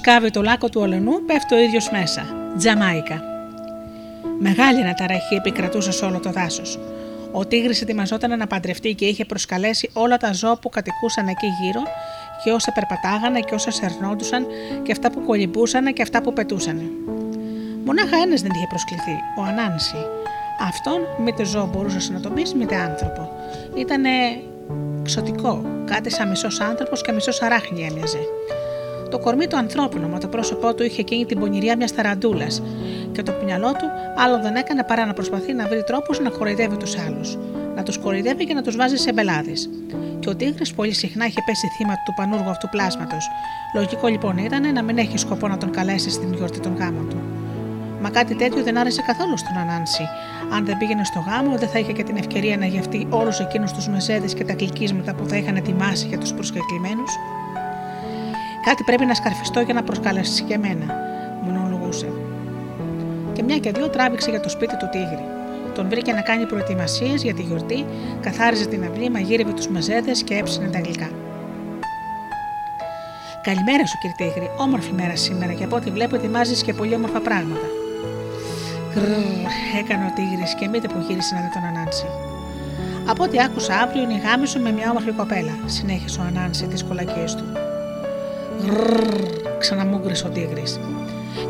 Σκάβει το λάκκο του ολενού, πέφτει ο ίδιος μέσα. Τζαμάικα. Μεγάλη αναταραχή επικρατούσες σε όλο το δάσος. Ο Τίγρης ετοιμαζόταν να παντρευτεί και είχε προσκαλέσει όλα τα ζώα που κατοικούσαν εκεί γύρω και όσα περπατάγανε και όσα σερνόντουσαν και αυτά που κολυμπούσαν και αυτά που πετούσαν. Μονάχα ένας δεν είχε προσκληθεί, ο Ανάνση. Αυτόν μήτε ζώο μπορούσες να το πεις, μήτε άνθρωπο. Ήτανε ξωτικό, κάτι σαν μισός άνθρωπος και μισός αράχνη έμοιαζε. Το κορμί του ανθρώπινο, μα το πρόσωπό του είχε εκείνη την πονηριά μιας ταραντούλας και το μυαλό του άλλο δεν έκανε παρά να προσπαθεί να βρει τρόπους να κοροϊδεύει τους άλλους. Να τους κοροϊδεύει και να τους βάζει σε μπελάδε. Και ο Τίγρης πολύ συχνά είχε πέσει θύμα του πανούργου αυτού πλάσματος. Λογικό λοιπόν ήταν να μην έχει σκοπό να τον καλέσει στην γιορτή των γάμων του. Μα κάτι τέτοιο δεν άρεσε καθόλου στον Ανάνση. Αν δεν πήγαινε στο γάμο, δεν θα είχε και την ευκαιρία να γευτεί όλους εκείνους τους μεζέδε και τα κλικίσματα που θα είχαν ετοιμάσει για τους προσκεκλημένους. Κάτι πρέπει να σκαρφιστώ για να προσκαλέσει και εμένα, μονολογούσε. Και μια και δύο τράβηξε για το σπίτι του τίγρη. Τον βρήκε να κάνει προετοιμασίες για τη γιορτή, καθάριζε την αυλή, μαγείρευε τους μεζέδε και έψινε τα γλυκά. Καλημέρα σου, κύριε Τίγρη. Όμορφη μέρα σήμερα και από ό,τι βλέπω ετοιμάζεις και πολύ όμορφα πράγματα. Γκρρ, έκανε ο Τίγρης και μήτε που γύρισε να δει τον Ανάνση. Από ό,τι άκουσα, αύριο είναι η γάμη σου με μια όμορφη κοπέλα, συνέχισε ο Ανάνση τις κολακίες του. Γρρρ, ξαναμούγκρισε ο τίγρη.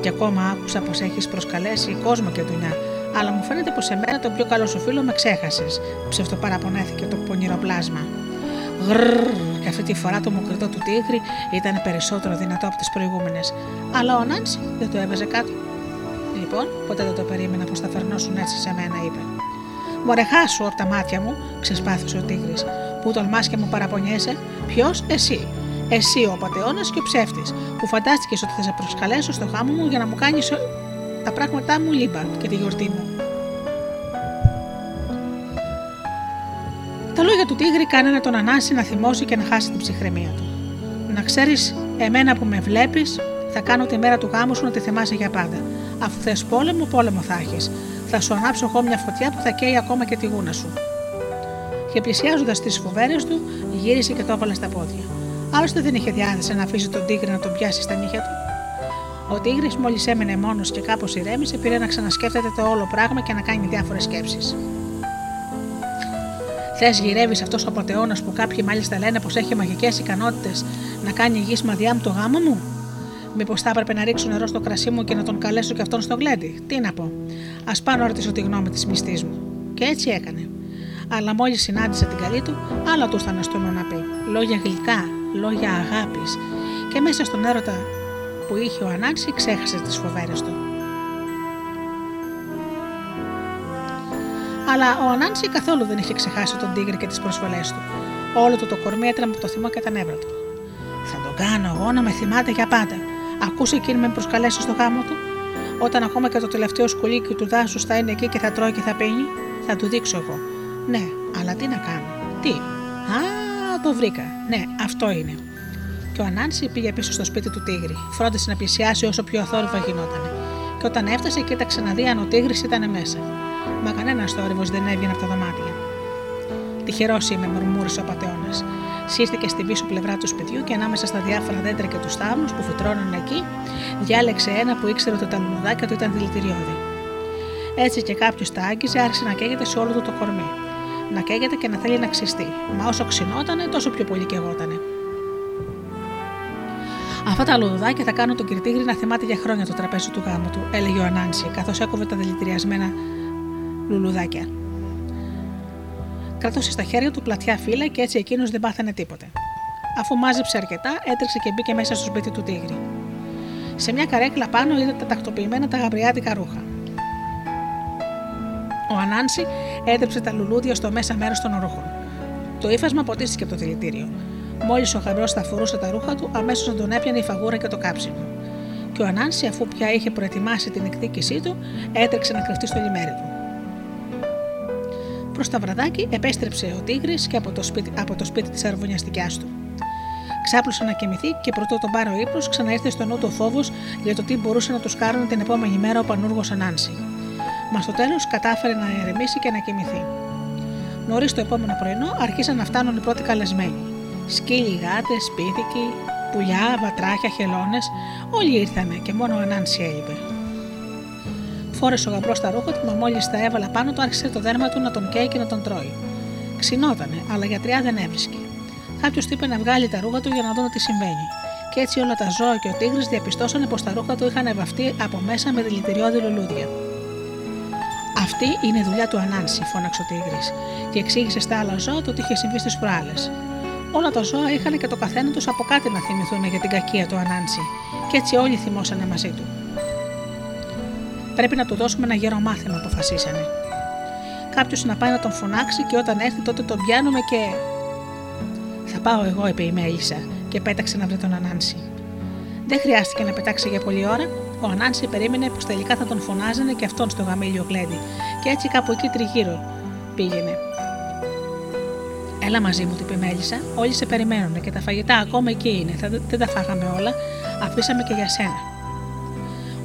Και ακόμα άκουσα πως έχεις προσκαλέσει κόσμο και δουλειά, αλλά μου φαίνεται πως εμένα το πιο καλό σου φίλο με ξέχασες. Ψευτοπαραπονέθηκε το πονηρό πλάσμα. Γρρρ, και αυτή τη φορά το μουκριτό του τίγρη ήταν περισσότερο δυνατό από τι προηγούμενε. Αλλά ο Νάντσι δεν το έβαζε κάτω. Λοιπόν, ποτέ δεν το περίμενα πω θα φερνώσουν έτσι σε μένα, είπε. Μωρέ, χάσου από τα μάτια μου, ξεσπάθησε ο τίγρη. Πού τολμά και μου παραπονιέσαι, ποιο, εσύ. Εσύ ο απαταιώνα και ο ψεύτης, που φαντάστηκες ότι θα σε προσκαλέσω στο γάμο μου για να μου κάνεις τα πράγματά μου λίμπα και τη γιορτή μου. Τα λόγια του τίγρη κάνανε τον Ανάση να θυμώσει και να χάσει την ψυχραιμία του. Να ξέρεις, εμένα που με βλέπεις, θα κάνω τη μέρα του γάμου σου να τη θυμάσαι για πάντα. Αφού θες πόλεμο, πόλεμο θα έχεις. Θα σου ανάψω εγώ μια φωτιά που θα καίει ακόμα και τη γούνα σου. Και πλησιάζοντας τις φοβέρες του, γύρισε και το έβαλε στα πόδια. Άλλωστε δεν είχε διάθεση να αφήσει τον τίγρη να τον πιάσει στα νύχια του. Ο Τίγρης, μόλις έμενε μόνος και κάπως ηρέμησε, πήρε να ξανασκέφτεται το όλο πράγμα και να κάνει διάφορες σκέψεις. Θες γυρεύεις αυτός ο πατεώνα που κάποιοι μάλιστα λένε πως έχει μαγικές ικανότητες να κάνει γη μαδιά μου το γάμο μου; Μήπως θα έπρεπε να ρίξω νερό στο κρασί μου και να τον καλέσω και αυτόν στο γλέντι; Τι να πω. Α πάω να ρωτήσω τη γνώμη της μισθής μου. Και έτσι έκανε. Αλλά μόλις συνάντησε την καλή του, άλλο του ήταν στο να πει. Λόγια γλυκά, λόγια αγάπης. Και μέσα στον έρωτα που είχε ο Ανάνση ξέχασε τις φοβέρες του. Αλλά ο Ανάνση καθόλου δεν είχε ξεχάσει τον τίγρη και τις προσβολές του. Όλο του το κορμί έτρεμε από το θυμό και τα νεύρα του. Θα τον κάνω εγώ να με θυμάται για πάντα. Ακούσε εκείνη με προσκαλέσει στο γάμο του. Όταν ακόμα και το τελευταίο σκουλίκι του δάσους θα είναι εκεί και θα τρώει και θα πίνει, θα του δείξω εγώ. Ναι, αλλά τι να κάνω. Τι. Α, το βρήκα. Ναι, αυτό είναι. Και ο Ανάνση πήγε πίσω στο σπίτι του τίγρη. Φρόντισε να πλησιάσει όσο πιο αθόρυβα γινόταν. Και όταν έφτασε, κοίταξε να δει αν ο τίγρης ήταν μέσα. Μα κανένας θόρυβος δεν έβγαινε από τα δωμάτια. Τυχερός είμαι, μουρμούρισε ο πατεώνας. Σύρθηκε στην πίσω πλευρά του σπιτιού και ανάμεσα στα διάφορα δέντρα και τους θάμνους που φυτρώναν εκεί, διάλεξε ένα που ήξερε ότι τα λουλουδάκια του ήταν δηλητηριώδη. Έτσι και κάποιος τα άγγιζε, άρχισε να καίγεται σε όλο του το κορμί. Να καίγεται και να θέλει να ξυστεί. Μα όσο ξυνότανε, τόσο πιο πολύ καιγότανε. Αυτά τα λουδουδάκια θα κάνουν τον κυρτήγρη να θυμάται για χρόνια το τραπέζι του γάμου του, έλεγε ο Ανάνση, καθώς έκοβε τα δηλητηριασμένα λουλουδάκια. Κρατούσε στα χέρια του πλατιά φύλλα και έτσι εκείνος δεν πάθανε τίποτε. Αφού μάζεψε αρκετά, έτρεξε και μπήκε μέσα στο σπίτι του τίγρη. Σε μια καρέκλα πάνω είδε τα τακτοποιημένα τα γαμπριάτικα ρούχα. Ο Ανάνση έτρεψε τα λουλούδια στο μέσα μέρος των ρούχων. Το ύφασμα ποτίστηκε από το δηλητήριο. Μόλις ο γαμπρό τα φορούσε τα ρούχα του, αμέσως τον έπιανε η φαγούρα και το κάψιμο. Και ο Ανάνση, αφού πια είχε προετοιμάσει την εκδίκησή του, έτρεξε να κρυφτεί στο λιμέρι του. Προς τα βραδάκι επέστρεψε ο Τίγρης και από το σπίτι, από το σπίτι της αρβωνιαστικιάς του. Ξάπλωσε να κοιμηθεί και πρωτού τον πάρει ο ύπνος, ξαναήρθε στο νου του φόβος για το τι μπορούσε να τους κάνουν την επόμενη μέρα ο πανούργος Ανάνση. Μα στο τέλος κατάφερε να ερεμήσει και να κοιμηθεί. Νωρίς το επόμενο πρωινό άρχισαν να φτάνουν οι πρώτοι καλεσμένοι. Σκύλοι, γάτες, σπίθηκοι, πουλιά, βατράχια, χελώνες, όλοι ήρθανε και μόνο ο Ανάνση έλειπε. Φόρεσε ο γαμπρός τα ρούχα του, μα μόλις τα έβαλα πάνω του, άρχισε το δέρμα του να τον καίει και να τον τρώει. Ξινότανε, αλλά γιατριά δεν έβρισκε. Κάποιος του είπε να βγάλει τα ρούχα του για να δουν τι συμβαίνει. Και έτσι όλα τα ζώα και ο τίγρης διαπιστώσανε πως τα ρούχα του είχαν βαφτεί από μέσα με δηλητηριώδη λουλούδια. Αυτή είναι η δουλειά του Ανάνση, φώναξε ο τίγρης, και εξήγησε στα άλλα ζώα το τι είχε συμβεί στις προάλλες. Όλα τα ζώα είχαν και το καθένα του από κάτι να θυμηθούν για την κακία του Ανάνση, και έτσι όλοι θυμώσανε μαζί του. Πρέπει να του δώσουμε ένα γέρο μάθημα, αποφασίσανε. Κάποιος να πάει να τον φωνάξει και όταν έρθει τότε τον πιάνουμε και. Θα πάω εγώ, είπε η Μέλισσα και πέταξε να βρει τον Ανάνση. Δεν χρειάστηκε να πετάξει για πολλή ώρα. Ο Ανάνση περίμενε πως τελικά θα τον φωνάζανε και αυτόν στο γαμήλιο κλέδι, και έτσι κάπου εκεί τριγύρω πήγαινε. Έλα μαζί μου, είπε η Μέλισσα. Όλοι σε περιμένουν και τα φαγητά ακόμα εκεί είναι. Θα, δεν τα φάγαμε όλα. Αφήσαμε και για σένα.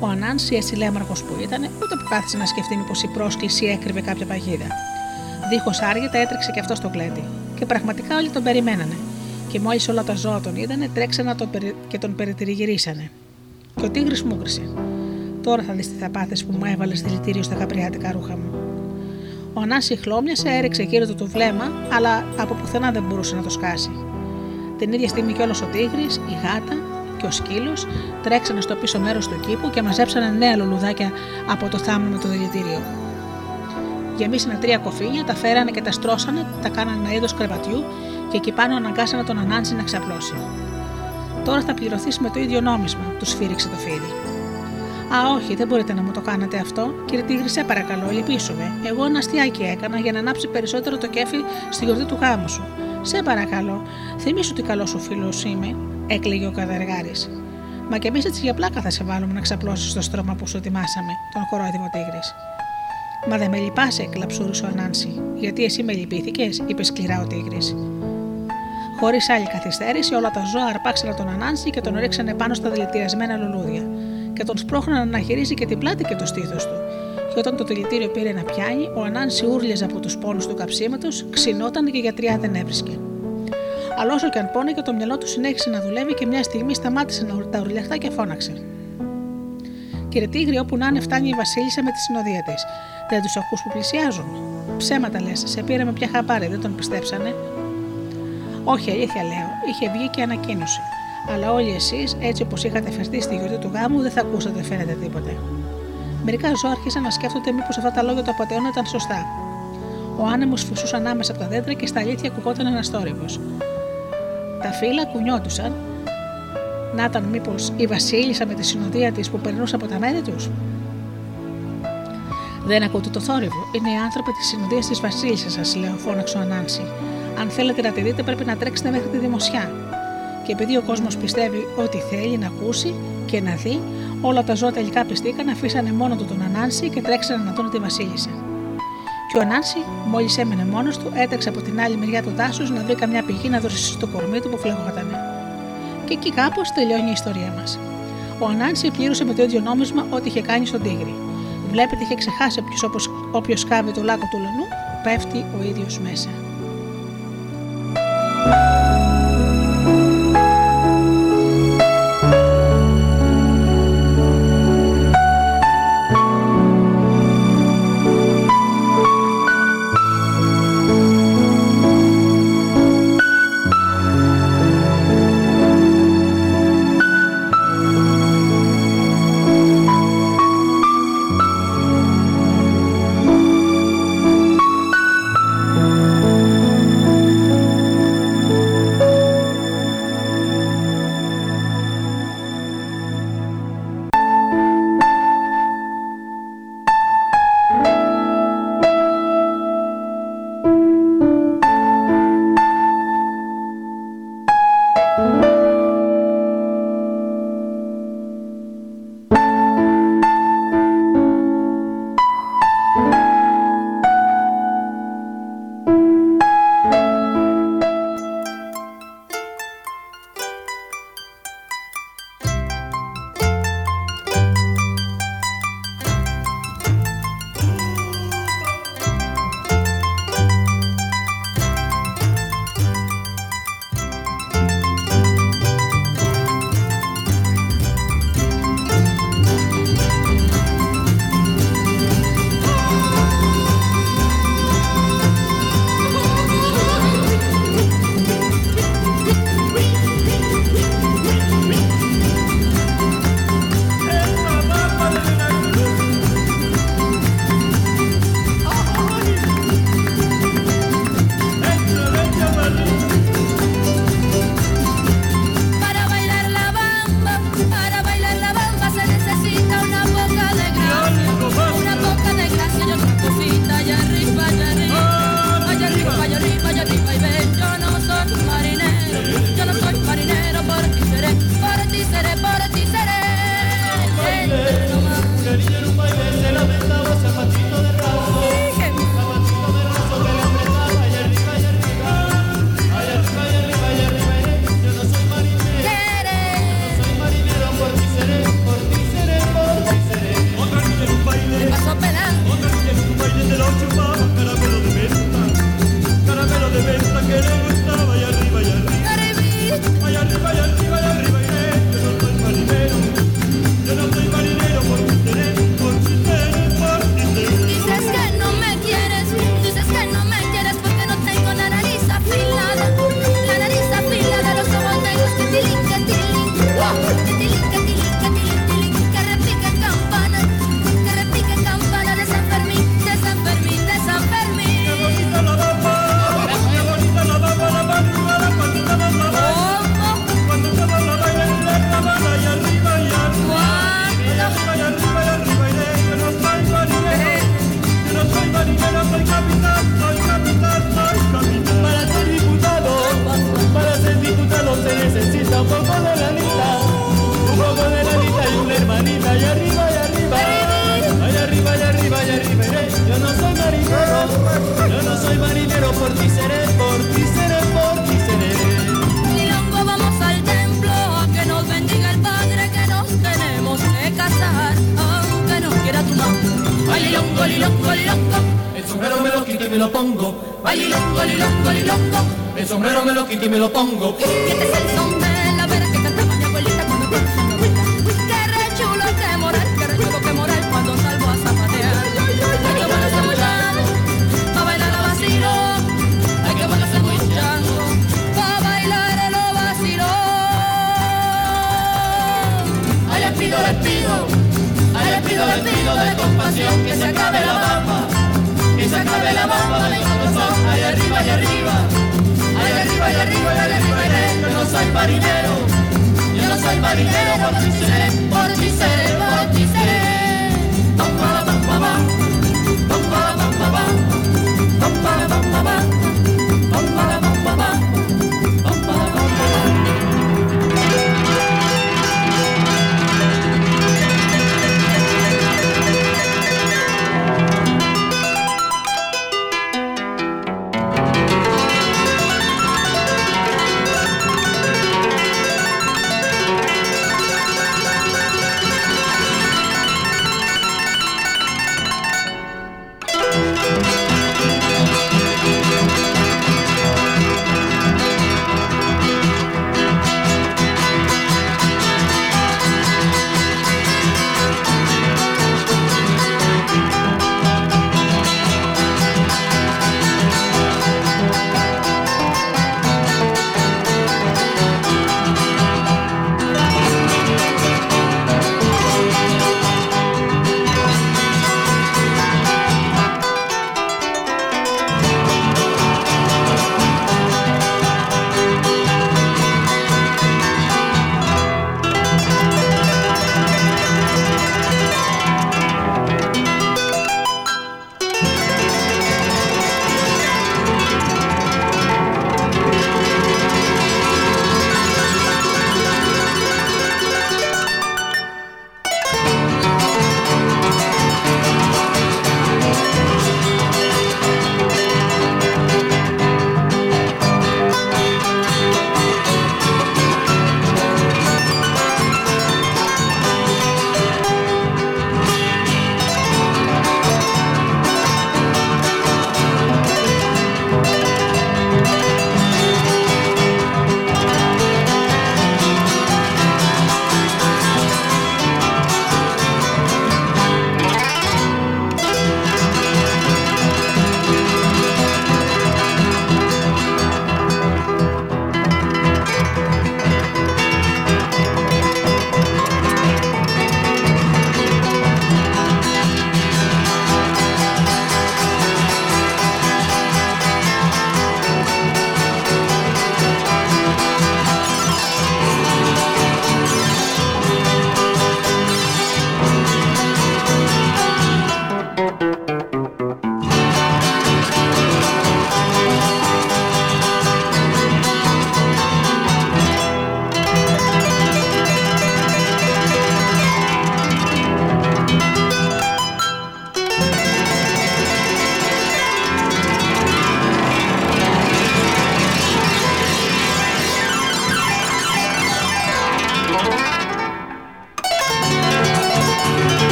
Ο Ανάνση, έτσι λέμαργο που ήταν, ούτε που κάθισε να σκεφτεί μήπως η πρόσκληση έκρυβε κάποια παγίδα. Δίχως άργητα έτρεξε και αυτός στο κλέτη. Και πραγματικά όλοι τον περιμένανε. Και μόλις όλα τα ζώα τον είδανε, τρέξανε τον περι... και τον περιτριγυρίσανε. Και ο τίγρη μούγκρισε. Τώρα θα δεις τι θα πάθει που μου έβαλες δηλητήριο στα καπριάτικα ρούχα μου. Ο Ανάσης χλώμιασε, έριξε γύρω του το βλέμμα, αλλά από πουθενά δεν μπορούσε να το σκάσει. Την ίδια στιγμή κιόλα ο τίγρης, η γάτα, και ο σκύλος τρέξανε στο πίσω μέρος του κήπου και μαζέψανε νέα λουλουδάκια από το θάμνο με το δηλητήριο. Γεμίσανε τρία κοφίνια, τα φέρανε και τα στρώσανε, τα κάνανε ένα είδος κρεβατιού και εκεί πάνω αναγκάσανε τον Ανάνση να ξαπλώσει. Τώρα θα πληρωθείς με το ίδιο νόμισμα, του σφύριξε το φίδι. Α, όχι, δεν μπορείτε να μου το κάνετε αυτό. Κύριε Τίγρη, σε παρακαλώ, λυπήσουμε. Εγώ ένα αστιάκι έκανα για να ανάψει περισσότερο το κέφι στη γιορτή του γάμου σου. Σε παρακαλώ, θυμίσου τι καλός σου φίλος είμαι έκλαιγε ο καδεργάρης. Μα και εμείς έτσι για πλάκα θα σε βάλουμε να ξαπλώσεις στο στρώμα που σου ετοιμάσαμε, τον χορόδημο τίγρης. Μα δεν με λυπάσαι, κλαψούρισε ο Ανάνση. Γιατί εσύ με λυπήθηκες, είπε σκληρά ο τίγρης. Χωρίς άλλη καθυστέρηση, όλα τα ζώα αρπάξανε τον Ανάνση και τον ρίξανε πάνω στα δηλητηριασμένα λουλούδια. Και τον σπρώχνανε να γυρίζει και την πλάτη και το στήθος του. Και όταν το δηλητήριο πήρε να πιάνει, ο Ανάνση ούρλιαζε από τους πόνους του καψίματος, ξινόταν και γιατριά δεν έβρισκε. Αλλά όσο και αν πόνεγε, το μυαλό του συνέχισε να δουλεύει και μια στιγμή σταμάτησε να τα ουρλιαχτά και φώναξε. Κύριε Τίγρη, όπου να είναι, φτάνει η Βασίλισσα με τη συνοδεία της. Δεν τους ακούς που πλησιάζουν. Ψέματα λες, σε πήραμε πια χαμπάρι, δεν τον πιστέψανε. Όχι, αλήθεια λέω, είχε βγει και ανακοίνωση. Αλλά όλοι εσείς, έτσι όπως είχατε φερθεί στη γιορτή του γάμου, δεν θα ακούσατε φαίνεται τίποτε. Μερικά ζώα άρχισαν να σκέφτονται μήπως αυτά τα λόγια του απαταιώνα ήταν σωστά. Ο άνεμος φυσούσε ανάμεσα από τα δέντρα και στα αλήθεια ακουγόταν ένας θόρυβος. Τα φύλλα κουνιόντουσαν. Να ήταν μήπως η Βασίλισσα με τη συνοδεία της που περνούσε από τα μέρη τους. Δεν ακούτε το θόρυβο. Είναι οι άνθρωποι της συνοδείας της Βασίλισσας, σα λέω, φώναξε ο Ανάνση. Αν θέλετε να τη δείτε, πρέπει να τρέξετε μέχρι τη δημοσιά. Και επειδή ο κόσμος πιστεύει ότι θέλει να ακούσει και να δει, όλα τα ζώα τελικά πιστήκαν, αφήσανε μόνο του τον Ανάνση και τρέξανε να δουν τη Βασίλισσα. Και ο Ανάνση, μόλις έμενε μόνος του, έτρεξε από την άλλη μεριά του δάσου να βρει καμιά πηγή να δώσει στο κορμί του που φλεγόταν. Και εκεί κάπως τελειώνει η ιστορία μας. Ο Ανάνση πλήρωσε με το ίδιο νόμισμα ό,τι είχε κάνει στον Τίγρη. Βλέπετε, είχε ξεχάσει όποιο όποιος σκάβει το λάκκο του λονού, πέφτει ο ίδιος μέσα.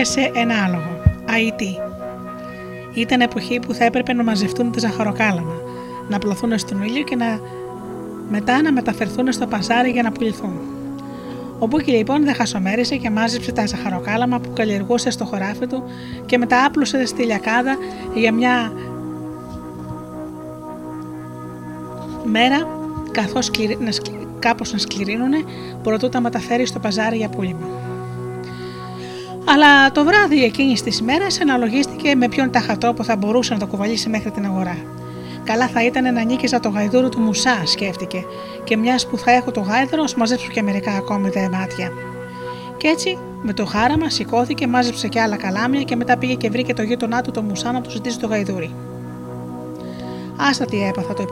Σε ένα άλογο. Αϊτή. Ήταν εποχή που θα έπρεπε να μαζευτούν τα ζαχαροκάλαμα, να πλωθούν στον ήλιο και να μετά να μεταφερθούν στο παζάρι για να πουληθούν. Ο Μπούκι λοιπόν δεν χασομέρισε και μάζεψε τα ζαχαροκάλαμα που καλλιεργούσε στο χωράφι του και μετά άπλωσε στη λιακάδα για μια μέρα καθώς κάπως να σκληρίνουνε προτού τα μεταφέρει στο παζάρι για πούλημα. Αλλά το βράδυ εκείνης της ημέρα αναλογίστηκε με ποιον ταχατρόπο θα μπορούσε να το κουβαλήσει μέχρι την αγορά. Καλά θα ήταν να νίκηζα το γαϊδούρο του Μουσά, σκέφτηκε, και μιας που θα έχω το γάιδρο, μαζέψω και μερικά ακόμη δεμάτια. Και έτσι, με το χάραμα, σηκώθηκε, μάζεψε και άλλα καλάμια και μετά πήγε και βρήκε το γείτονά του το Μουσά να του ζητήσει το γαϊδούρι. Άστα τι έπαθα, το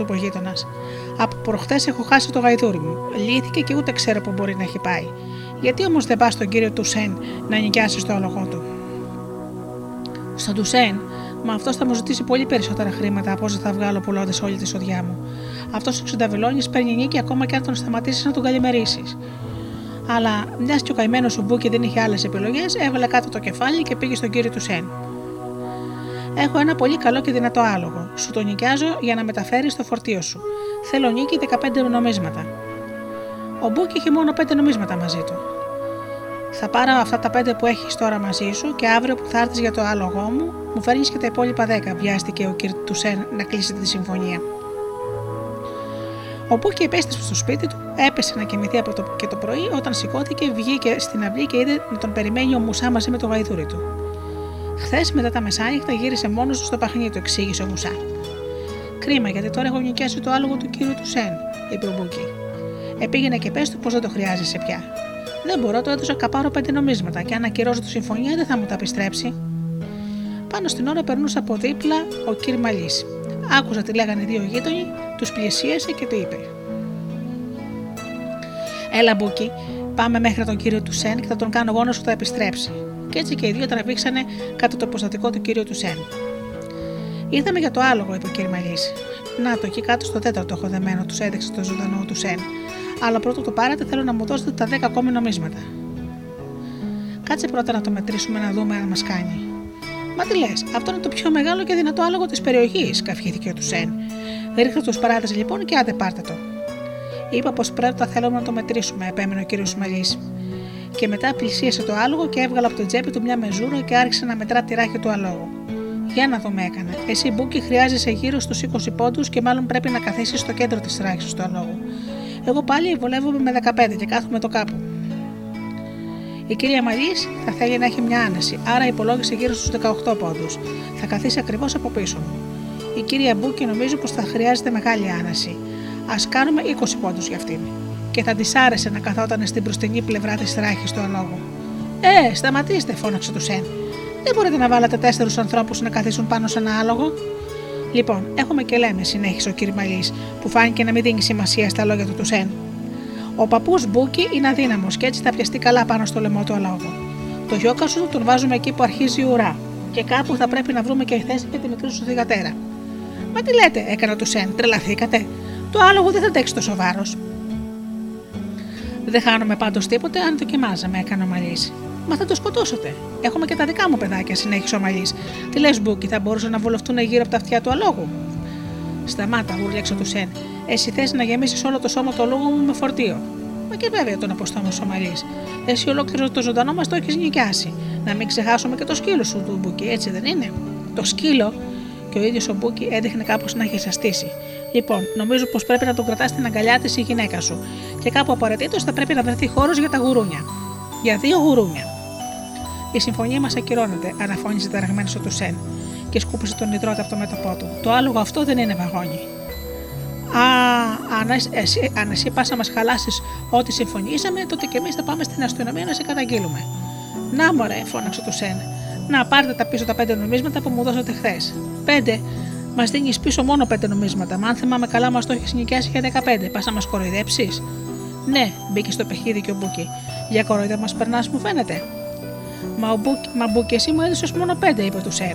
είπε ο γείτονας. Από προχτέ έχω χάσει το γαϊδούρι μου. Λύθηκε και ούτε ξέρω που μπορεί να έχει πάει. Γιατί όμως δεν πας στον κύριο Τουσέν να νοικιάσεις το άλογο του; Στον Τουσέν, μα αυτός θα μου ζητήσει πολύ περισσότερα χρήματα από όσα θα βγάλω πουλώντας όλη τη σοδιά μου. Αυτός ο Ξενταβελόνη παίρνει νίκη ακόμα και αν τον σταματήσεις να τον καλημερίσει. Αλλά μιας και ο καημένος σου Μπούκι δεν είχε άλλες επιλογές, έβαλε κάτω το κεφάλι και πήγε στον κύριο Τουσέν. Έχω ένα πολύ καλό και δυνατό άλογο. Σου το νοικιάζω για να μεταφέρεις το φορτίο σου. Θέλω νοίκι 15 νομίσματα. Ο Μπούκι είχε μόνο 5 νομίσματα μαζί του. Θα πάρω αυτά τα 5 που έχεις τώρα μαζί σου και αύριο που θα έρθεις για το άλογο μου, μου φέρνεις και τα υπόλοιπα 10, βιάστηκε ο κ. Τουσέν να κλείσει τη συμφωνία. Ο Μπούκι επέστρεψε στο σπίτι του, έπεσε να κοιμηθεί από το, και το πρωί, όταν σηκώθηκε, βγήκε στην αυλή και είδε να τον περιμένει ο Μουσά μαζί με το γαϊδούρι του. Χθες μετά τα μεσάνυχτα γύρισε μόνος του στο παχνί του, εξήγησε ο Μουσά. Κρίμα, γιατί τώρα έχω νοικιάσει το άλογο του κύριου Τουσέν, είπε ο Μπούκι. Ε, πήγαινε και πες του πως δεν το χρειάζεσαι πια. Δεν μπορώ, το έδωσα καπάρο πέντε νομίσματα και αν ακυρώσω τη συμφωνία δεν θα μου τα επιστρέψει. Πάνω στην ώρα περνούσε από δίπλα ο κ. Μαλής. Άκουσα τι λέγανε οι δύο γείτονοι, τους πλησίασε και του είπε: Έλα, Μπούκι, πάμε μέχρι τον κύριο του Σεν και θα τον κάνω εγώ να σου τα επιστρέψει και έτσι και οι δύο τραβήξανε κατά το αποστατικό του κύριου του Σεν. Ήρθαμε για το άλογο, είπε ο κ. Μαλής. Να το εκεί κάτω στο τέταρτο έχω δεμένο, τους έδειξε το ζωντανό του Σεν. Αλλά πρώτο το πάρετε, θέλω να μου δώσετε τα 10 ακόμη νομίσματα. Κάτσε πρώτα να το μετρήσουμε να δούμε αν μας κάνει. Μα τι λες, αυτό είναι το πιο μεγάλο και δυνατό άλογο της περιοχής, καυχήθηκε ο Τουσέν. Ρίχτε τους παράδε λοιπόν και άντε πάρτε το. Είπα πως πρέπει τα θέλουμε να το μετρήσουμε, επέμενε ο κύριος Μαλή και μετά πλησίασε το άλογο και έβγαλε από το τσέπη του μια μεζούρα και άρχισε να μετρά τη ράχη του αλόγου. Για να δούμε, έκανε. Εσύ, Μπούκι, χρειάζεσαι γύρω στους 20 πόντους και μάλλον πρέπει να καθίσεις στο κέντρο της ράχης του αλόγου. Εγώ πάλι βολεύομαι με 15 και κάθομαι το κάπου. Η κυρία Μαλή θα θέλει να έχει μια άνεση, άρα υπολόγισε γύρω στους 18 πόντους. Θα καθίσει ακριβώς από πίσω μου. Η κυρία Μπούκι νομίζω πως θα χρειάζεται μεγάλη άνεση. Ας κάνουμε 20 πόντους για αυτήν και θα της άρεσε να καθόταν στην μπροστινή πλευρά της ράχης του αλόγου. Ε, σταματήστε, φώναξε ο Τουσέν. Δεν μπορείτε να βάλετε τέσσερους ανθρώπους να καθίσουν πάνω σε ένα άλογο. Λοιπόν, έχουμε και λέμε, συνέχισε ο κ. Μαλής, που φάνηκε να μην δίνει σημασία στα λόγια του Τουσέν. Ο παππούς Μπούκι είναι αδύναμος και έτσι θα πιαστεί καλά πάνω στο λαιμό του αλόγου. Το γιόκα σου τον βάζουμε εκεί που αρχίζει η ουρά, και κάπου θα πρέπει να βρούμε και θέση για τη μικρή σου θηγατέρα. Μα τι λέτε, έκανε του Σεν, τρελαθήκατε. Το άλογο δεν θα τέξει τόσο βάρος. Δεν χάνουμε πάντως τίποτε αν δοκιμάζαμε, έκανε ο Μαλής. Μα θα το σκοτώσετε. Έχουμε και τα δικά μου παιδάκια, συνέχισε ο Μαλής. Τι λες, Μπούκι, θα μπορούσαν να βολευτούν γύρω από τα αυτιά του αλόγου; Σταμάτα, γουρλέξε του Σεν. Εσύ θες να γεμίσεις όλο το σώμα του αλόγου μου με φορτίο. Μα και βέβαια τον αποστόμο ο Μαλής. Εσύ ολόκληρο το ζωντανό μας το έχεις νοικιάσει. Να μην ξεχάσουμε και το σκύλο σου του Μπούκι, έτσι δεν είναι; Το σκύλο, και ο ίδιος ο Μπούκι έδειχνε κάπως να έχει σαστίσει. Λοιπόν, νομίζω πως πρέπει να τον κρατά στην αγκαλιά της η γυναίκα σου και κάπου απαραιτήτως θα πρέπει να βρεθεί χώρος για τα γουρούνια. Για δύο γουρούνια. Η συμφωνία μας ακυρώνεται, αναφώνησε ταραγμένος ο Τουσέν και σκούπισε τον ιδρώτα από το μέτωπό του. Το άλογο αυτό δεν είναι βαγόνι. Α, αν εσύ, αν εσύ πας να μας χαλάσεις ό,τι συμφωνήσαμε, τότε και εμείς θα πάμε στην αστυνομία να σε καταγγείλουμε. Να μωρέ, φώναξε ο Τουσέν. Να πάρτε τα πίσω τα πέντε νομίσματα που μου δώσατε χθες. Πέντε Μας δίνεις πίσω μόνο πέντε νομίσματα. Μα αν θυμάμαι καλά, μας το έχεις νοικιάσει για 15. Πας να μας κοροϊδέψεις; Ναι, μπήκε στο παιχνίδι και ο Μπούκι. Για κορόιδα μας περνάς, μου φαίνεται. Μα, ο Μπούκι, μα Μπούκι, εσύ μου έδωσες μόνο πέντε, είπε ο Τουσέν.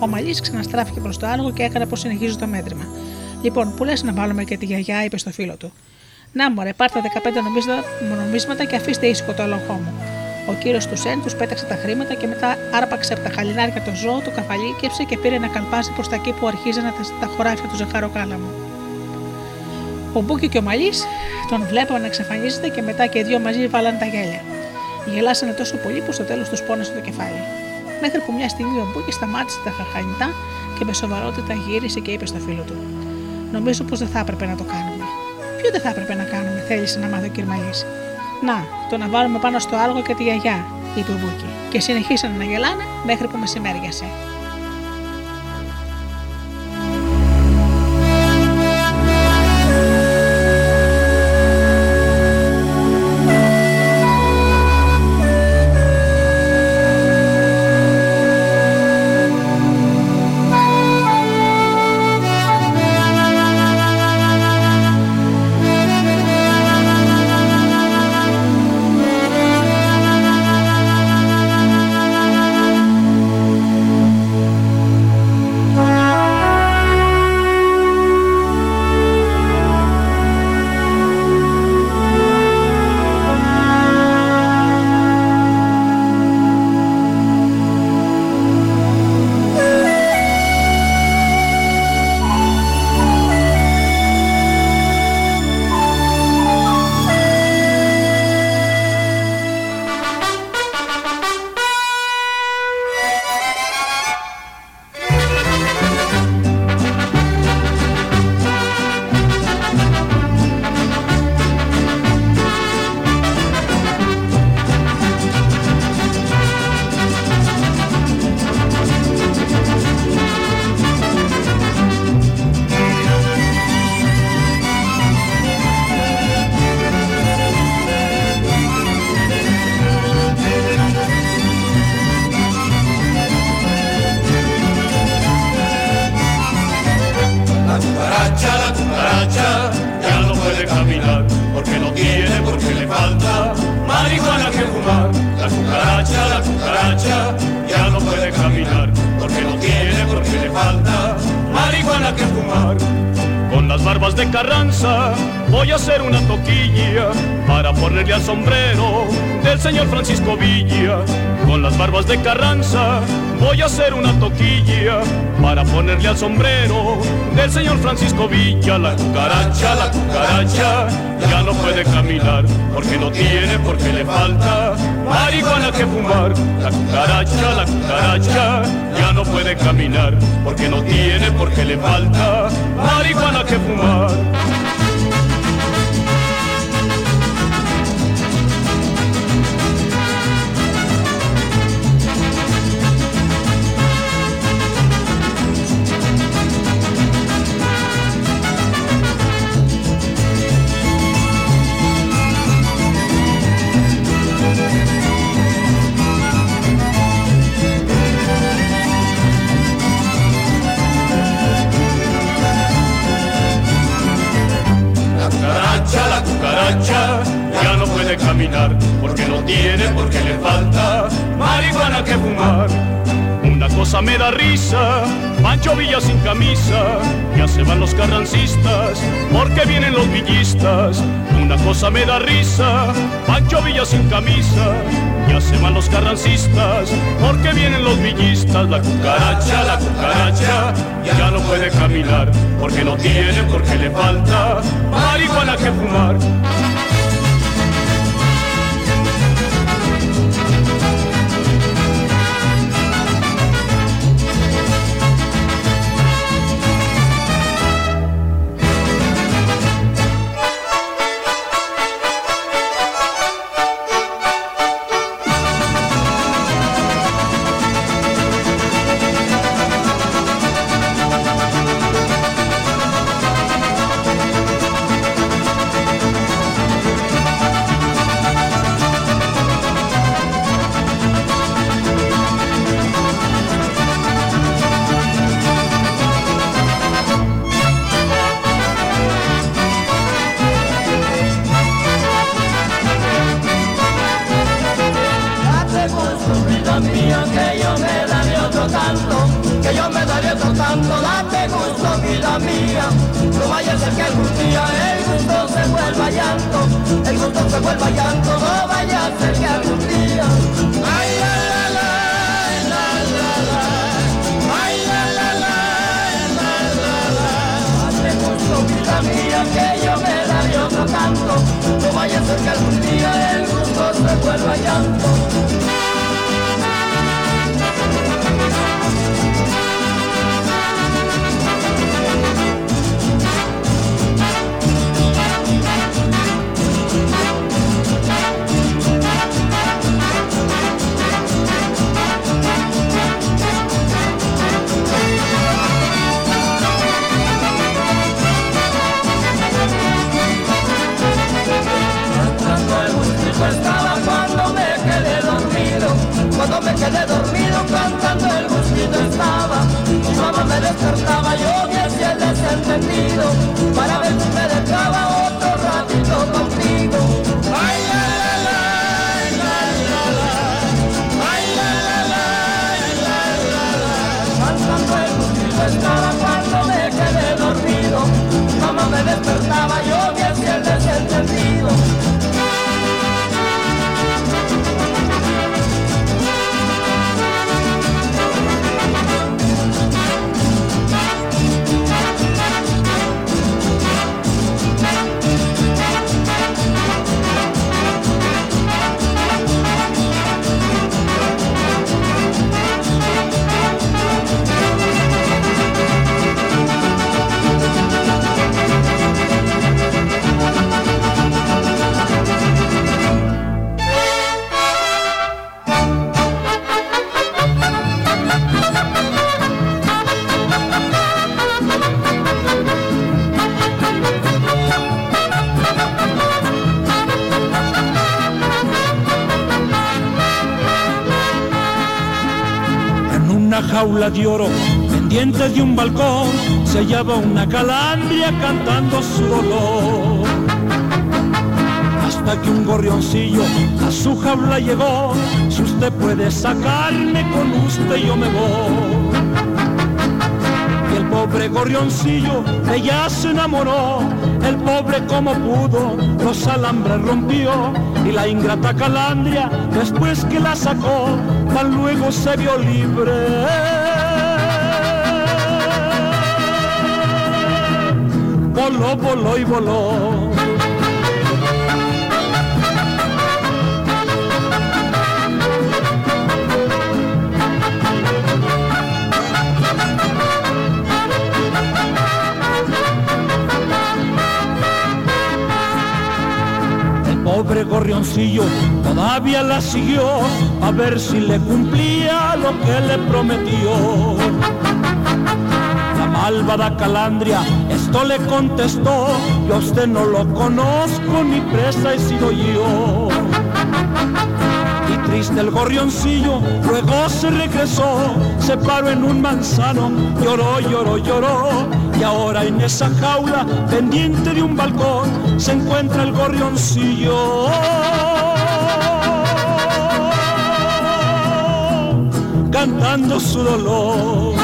Ο Μαλής ξαναστράφηκε προς το άλογο και έκανε πως συνεχίζει το μέτρημα. Λοιπόν, που λες να βάλουμε και τη γιαγιά, είπε στο φίλο του. Να μωρέ, πάρτε 15 νομίσματα και αφήστε ήσυχο το άλογο μου. Ο κύριος Τουσέν τους πέταξε τα χρήματα και μετά άρπαξε από τα χαλινάρια το ζώο, το καβαλίκεψε και πήρε να καλπάσει προς τα εκεί που αρχίζανε τα χωράφια του ζαχαροκάλαμου. Ο Μπούκι και ο Μαλής τον βλέπαν να εξαφανίζεται και μετά και οι δύο μαζί βάλαν τα γέλια. Γελάσανε τόσο πολύ που στο τέλος τους πόνασε το κεφάλι. Μέχρι που μια στιγμή ο Μπούκι σταμάτησε τα χαχανητά και με σοβαρότητα γύρισε και είπε στο φίλο του: Νομίζω πως δεν θα έπρεπε να το κάνουμε. Ποιο δεν θα έπρεπε να κάνουμε, θέλησε να μάθει ο Κυρμαλής; Να, το να βάλουμε πάνω στο άλογο και τη γιαγιά, είπε ο Μπούκι. Και συνεχίσανε να γελάνε μέχρι που μεσημέριασε. Tiene, porque le falta marihuana que fumar. Jaula de oro, pendiente de un balcón, se hallaba una calandria cantando su dolor. Hasta que un gorrioncillo a su jaula llegó, si usted puede sacarme con usted yo me voy. Y el pobre gorrioncillo ella se enamoró, el pobre como pudo, los alambres rompió y la ingrata calandria después que la sacó tan luego se vio libre. Voló, voló y voló. Pobre gorrioncillo todavía la siguió a ver si le cumplía lo que le prometió. La malvada calandria esto le contestó, yo a usted no lo conozco ni presa he sido yo. Triste el gorrioncillo, luego se regresó, se paró en un manzano, lloró, lloró, lloró y ahora en esa jaula, pendiente de un balcón, se encuentra el gorrioncillo. Cantando su dolor.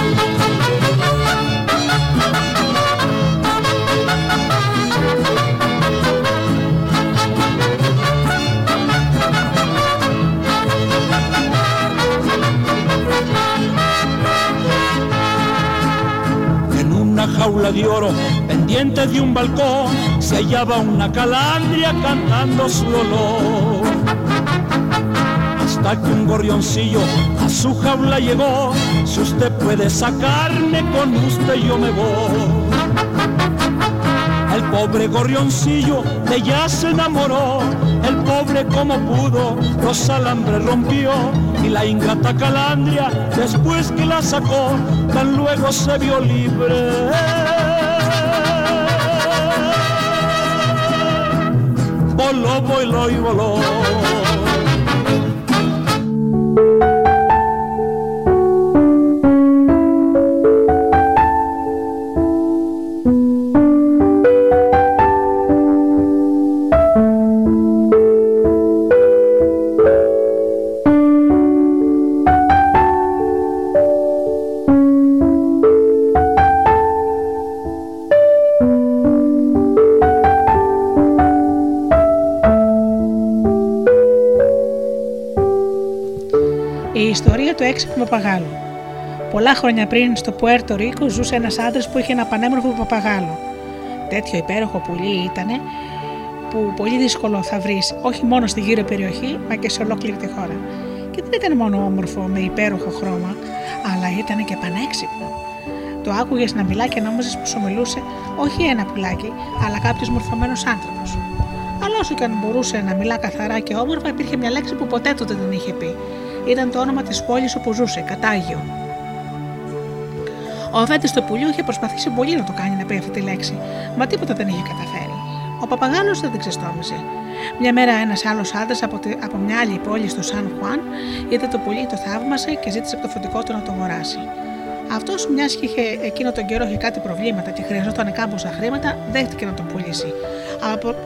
Jaula de oro, pendiente de un balcón, se hallaba una calandria cantando su dolor. Hasta que un gorrioncillo a su jaula llegó, si usted puede sacarme con usted yo me voy. El pobre gorrioncillo de ella se enamoró, el pobre como pudo, los alambres rompió y la ingrata calandria, después que la sacó, tan luego se vio libre. Voló, voló y voló. Έξυπνο παπαγάλο. Πολλά χρόνια πριν στο Πουέρτο Ρίκο ζούσε ένας άντρας που είχε ένα πανέμορφο παπαγάλο. Τέτοιο υπέροχο πουλί ήταν που πολύ δύσκολο θα βρεις όχι μόνο στη γύρω περιοχή, μα και σε ολόκληρη τη χώρα. Και δεν ήταν μόνο όμορφο με υπέροχο χρώμα, αλλά ήταν και πανέξυπνο. Το άκουγες να μιλά και νόμιζες πως σου μιλούσε όχι ένα πουλάκι, αλλά κάποιος μορφωμένος άνθρωπος. Αλλά όσο και αν μπορούσε να μιλά καθαρά και όμορφα, υπήρχε μια λέξη που ποτέ του δεν την είχε πει. Ήταν το όνομα της πόλης όπου ζούσε, Κατάγιο. Ο αφέντης του πουλιού είχε προσπαθήσει πολύ να το κάνει να πει αυτή τη λέξη, μα τίποτα δεν είχε καταφέρει. Ο παπαγάλο δεν την ξεστόμησε. Μια μέρα ένας άλλος άντρας από, από μια άλλη πόλη στο Σαν Χουάν είδε το πουλί, το θαύμασε και ζήτησε από το φωτικό του να το αγοράσει. Αυτός, μιας και είχε εκείνο τον καιρό είχε κάτι προβλήματα και χρειαζόταν κάμποσα χρήματα, δέχτηκε να τον πουλήσει.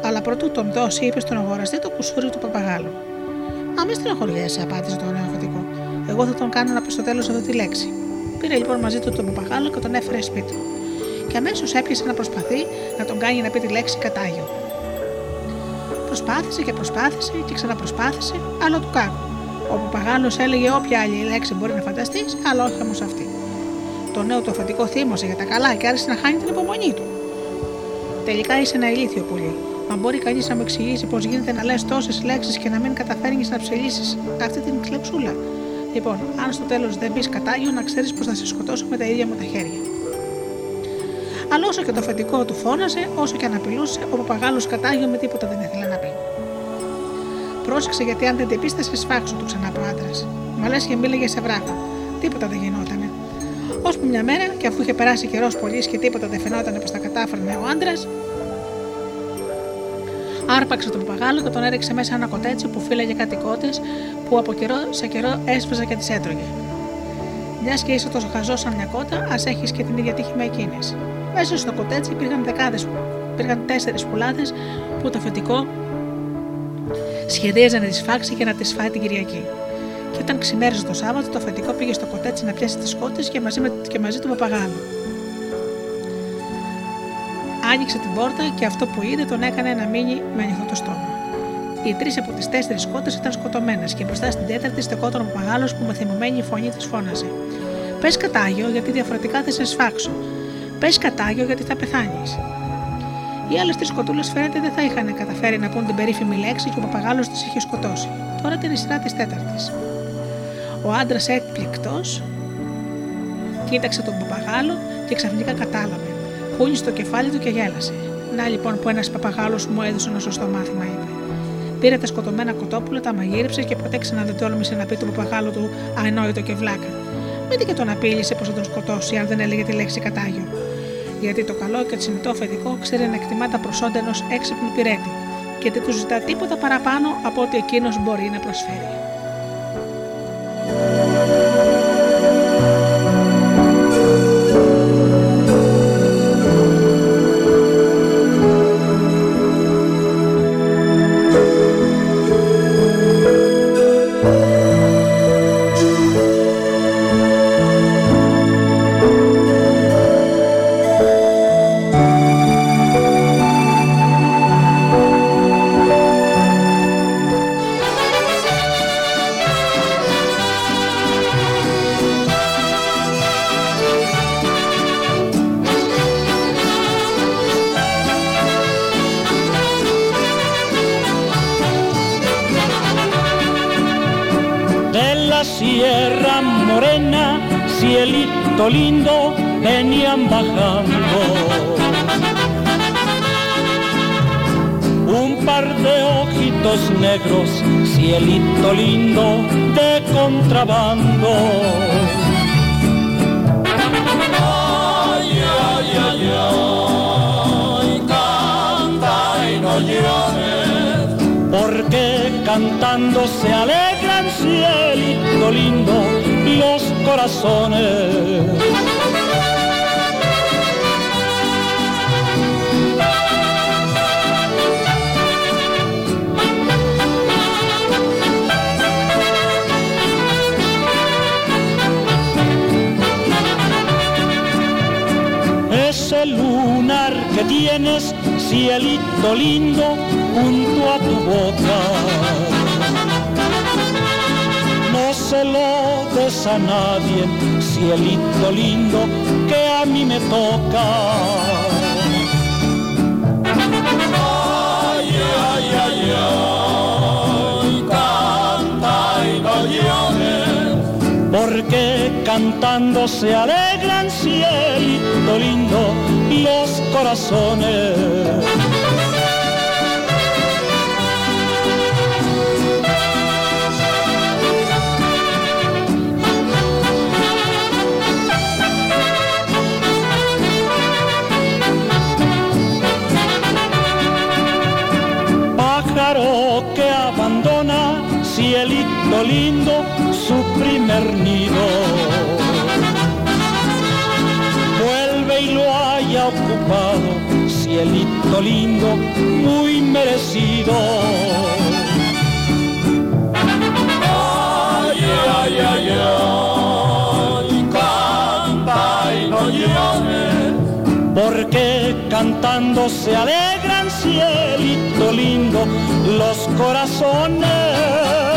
Αλλά προτού τον δώσει, είπε στον αγοραστή το κουσούρι του παπαγάλου. Μα μη στενοχωριέσαι, απάντησε το νέο φωτικό. Εγώ θα τον κάνω να πει στο τέλος αυτή τη λέξη. Πήρε λοιπόν μαζί του τον παπαγάλο και τον έφερε σπίτι Και αμέσως έπιασε να προσπαθεί να τον κάνει να πει τη λέξη κατάγιο. Προσπάθησε και προσπάθησε και ξαναπροσπάθησε, αλλά του κάκου. Ο παπαγάλος έλεγε όποια άλλη λέξη μπορεί να φανταστείς, αλλά όχι όμως αυτή. Το νέο το αφεντικό θύμωσε για τα καλά και άρχισε να χάνει την υπομονή του. Τελικά είσαι ένα ηλίθιο πουλί. Μα μπορεί κανείς να μου εξηγήσει πώς γίνεται να λες τόσες λέξεις και να μην καταφέρνεις να ψελίσεις αυτή την κλεψούλα. Λοιπόν, αν στο τέλος δεν πεις κατάγιο, να ξέρεις πως θα σε σκοτώσω με τα ίδια μου τα χέρια. Αλλά όσο και το αφεντικό του φώναζε, όσο και αν απειλούσε, ο παπαγάλος κατάγιο με τίποτα δεν ήθελε να πει. Πρόσεξε γιατί αν δεν την πεις, θα σε σφάξω, του ξανά ο άντρα. Μα λες και μίλαγε σε βράχο. Τίποτα δεν γινότανε. Ώσπου μια μέρα, και αφού είχε περάσει καιρός πολύ και τίποτα δεν φαινόταν πως τα κατάφερνε ο άντρας, άρπαξε τον παπαγάλο και τον έριξε μέσα ένα κοτέτσι που φύλαγε κάτι κότε που από καιρό σε καιρό έσφαζε και τις έτρωγε. Μιας και είσαι τόσο χαζός σαν μια κότα, ας έχεις και την ίδια τύχη με εκείνες. Μέσα στο κοτέτσι υπήρχαν δεκάδες, υπήρχαν τέσσερις πουλάδες που το φετικό σχεδίαζε να τις φάξει και να τις φάει την Κυριακή. Και όταν ξημέριζε το Σάββατο, το αφεντικό πήγε στο κοτέτσι να πιάσει τις κότες και μαζί, με, και μαζί του παπαγάλου. Άνοιξε την πόρτα και αυτό που είδε τον έκανε να μείνει με ανοιχτό το στόμα. Οι τρεις από τις τέσσερις κότε ήταν σκοτωμένες και μπροστά στην τέταρτη στεκόταν ο παπαγάλο που με θυμωμένη φωνή της φώναζε. Πες κατάγιο γιατί διαφορετικά θα σε σφάξω. Πες κατάγιο γιατί θα πεθάνεις. Οι άλλες τρεις κοτούλε φαίνεται δεν θα είχαν καταφέρει να πούν την περίφημη λέξη και ο παπαγάλος τις είχε σκοτώσει. Τώρα την σειρά της τέταρτης. Ο άντρας έκπληκτος κοίταξε τον παπαγάλο και ξαφνικά κατάλαβε. Χούνισε το κεφάλι του και γέλασε. Να λοιπόν που ένας παπαγάλος μου έδωσε ένα σωστό μάθημα, είπε. Πήρε τα σκοτωμένα κοτόπουλα, τα μαγείρεψε και ποτέ ξανά δεν τόλμησε να πει το παπαγάλο του ανόητο και βλάκα. Μην και τον απείλησε πως θα τον σκοτώσει, αν δεν έλεγε τη λέξη κατάγιο. Γιατί το καλό και τσινητό φεδικό ξέρει να εκτιμά τα προσόντα ενός έξυπνου πυρέτη και δεν του ζητά τίποτα παραπάνω από ό,τι εκείνος μπορεί να προσφέρει. Cielito lindo, muy merecido. Ay, ay, ay, ay, canta y no llores. Porque cantando se alegran, cielito lindo, los corazones.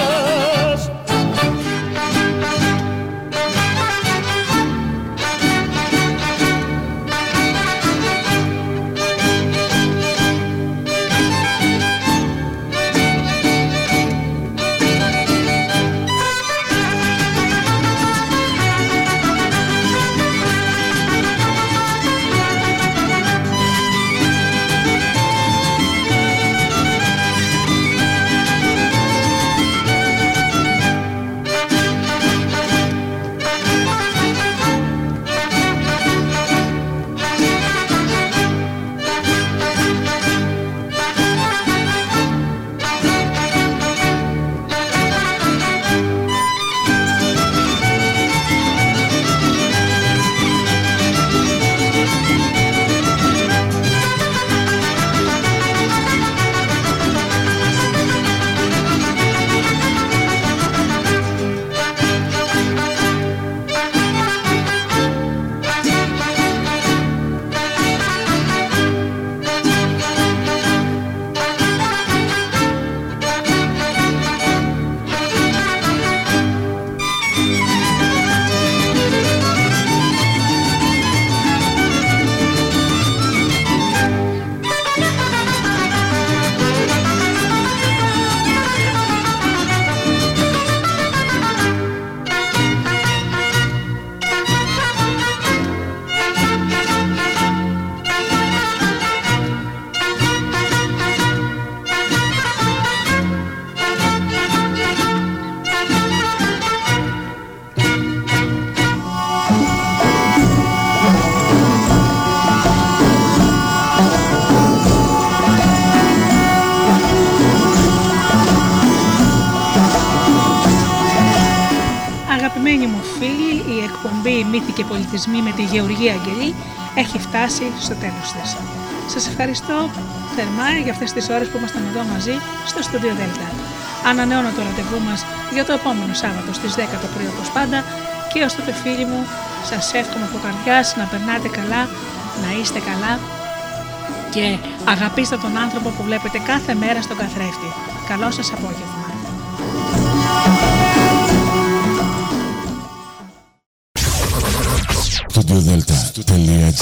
Μύθοι και πολιτισμοί με τη Γεωργία Αγγελή έχει φτάσει στο τέλος της. Σας ευχαριστώ θερμά για αυτές τις ώρες που ήμασταν εδώ μαζί στο Studio Delta. Ανανεώνω το ραντεβού μας για το επόμενο Σάββατο στις 10 το πρωί όπως πάντα και ως τότε φίλοι μου σας εύχομαι από καρδιάς να περνάτε καλά, να είστε καλά και αγαπήστε τον άνθρωπο που βλέπετε κάθε μέρα στον καθρέφτη. Καλό σας απόγευμα.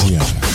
Yeah.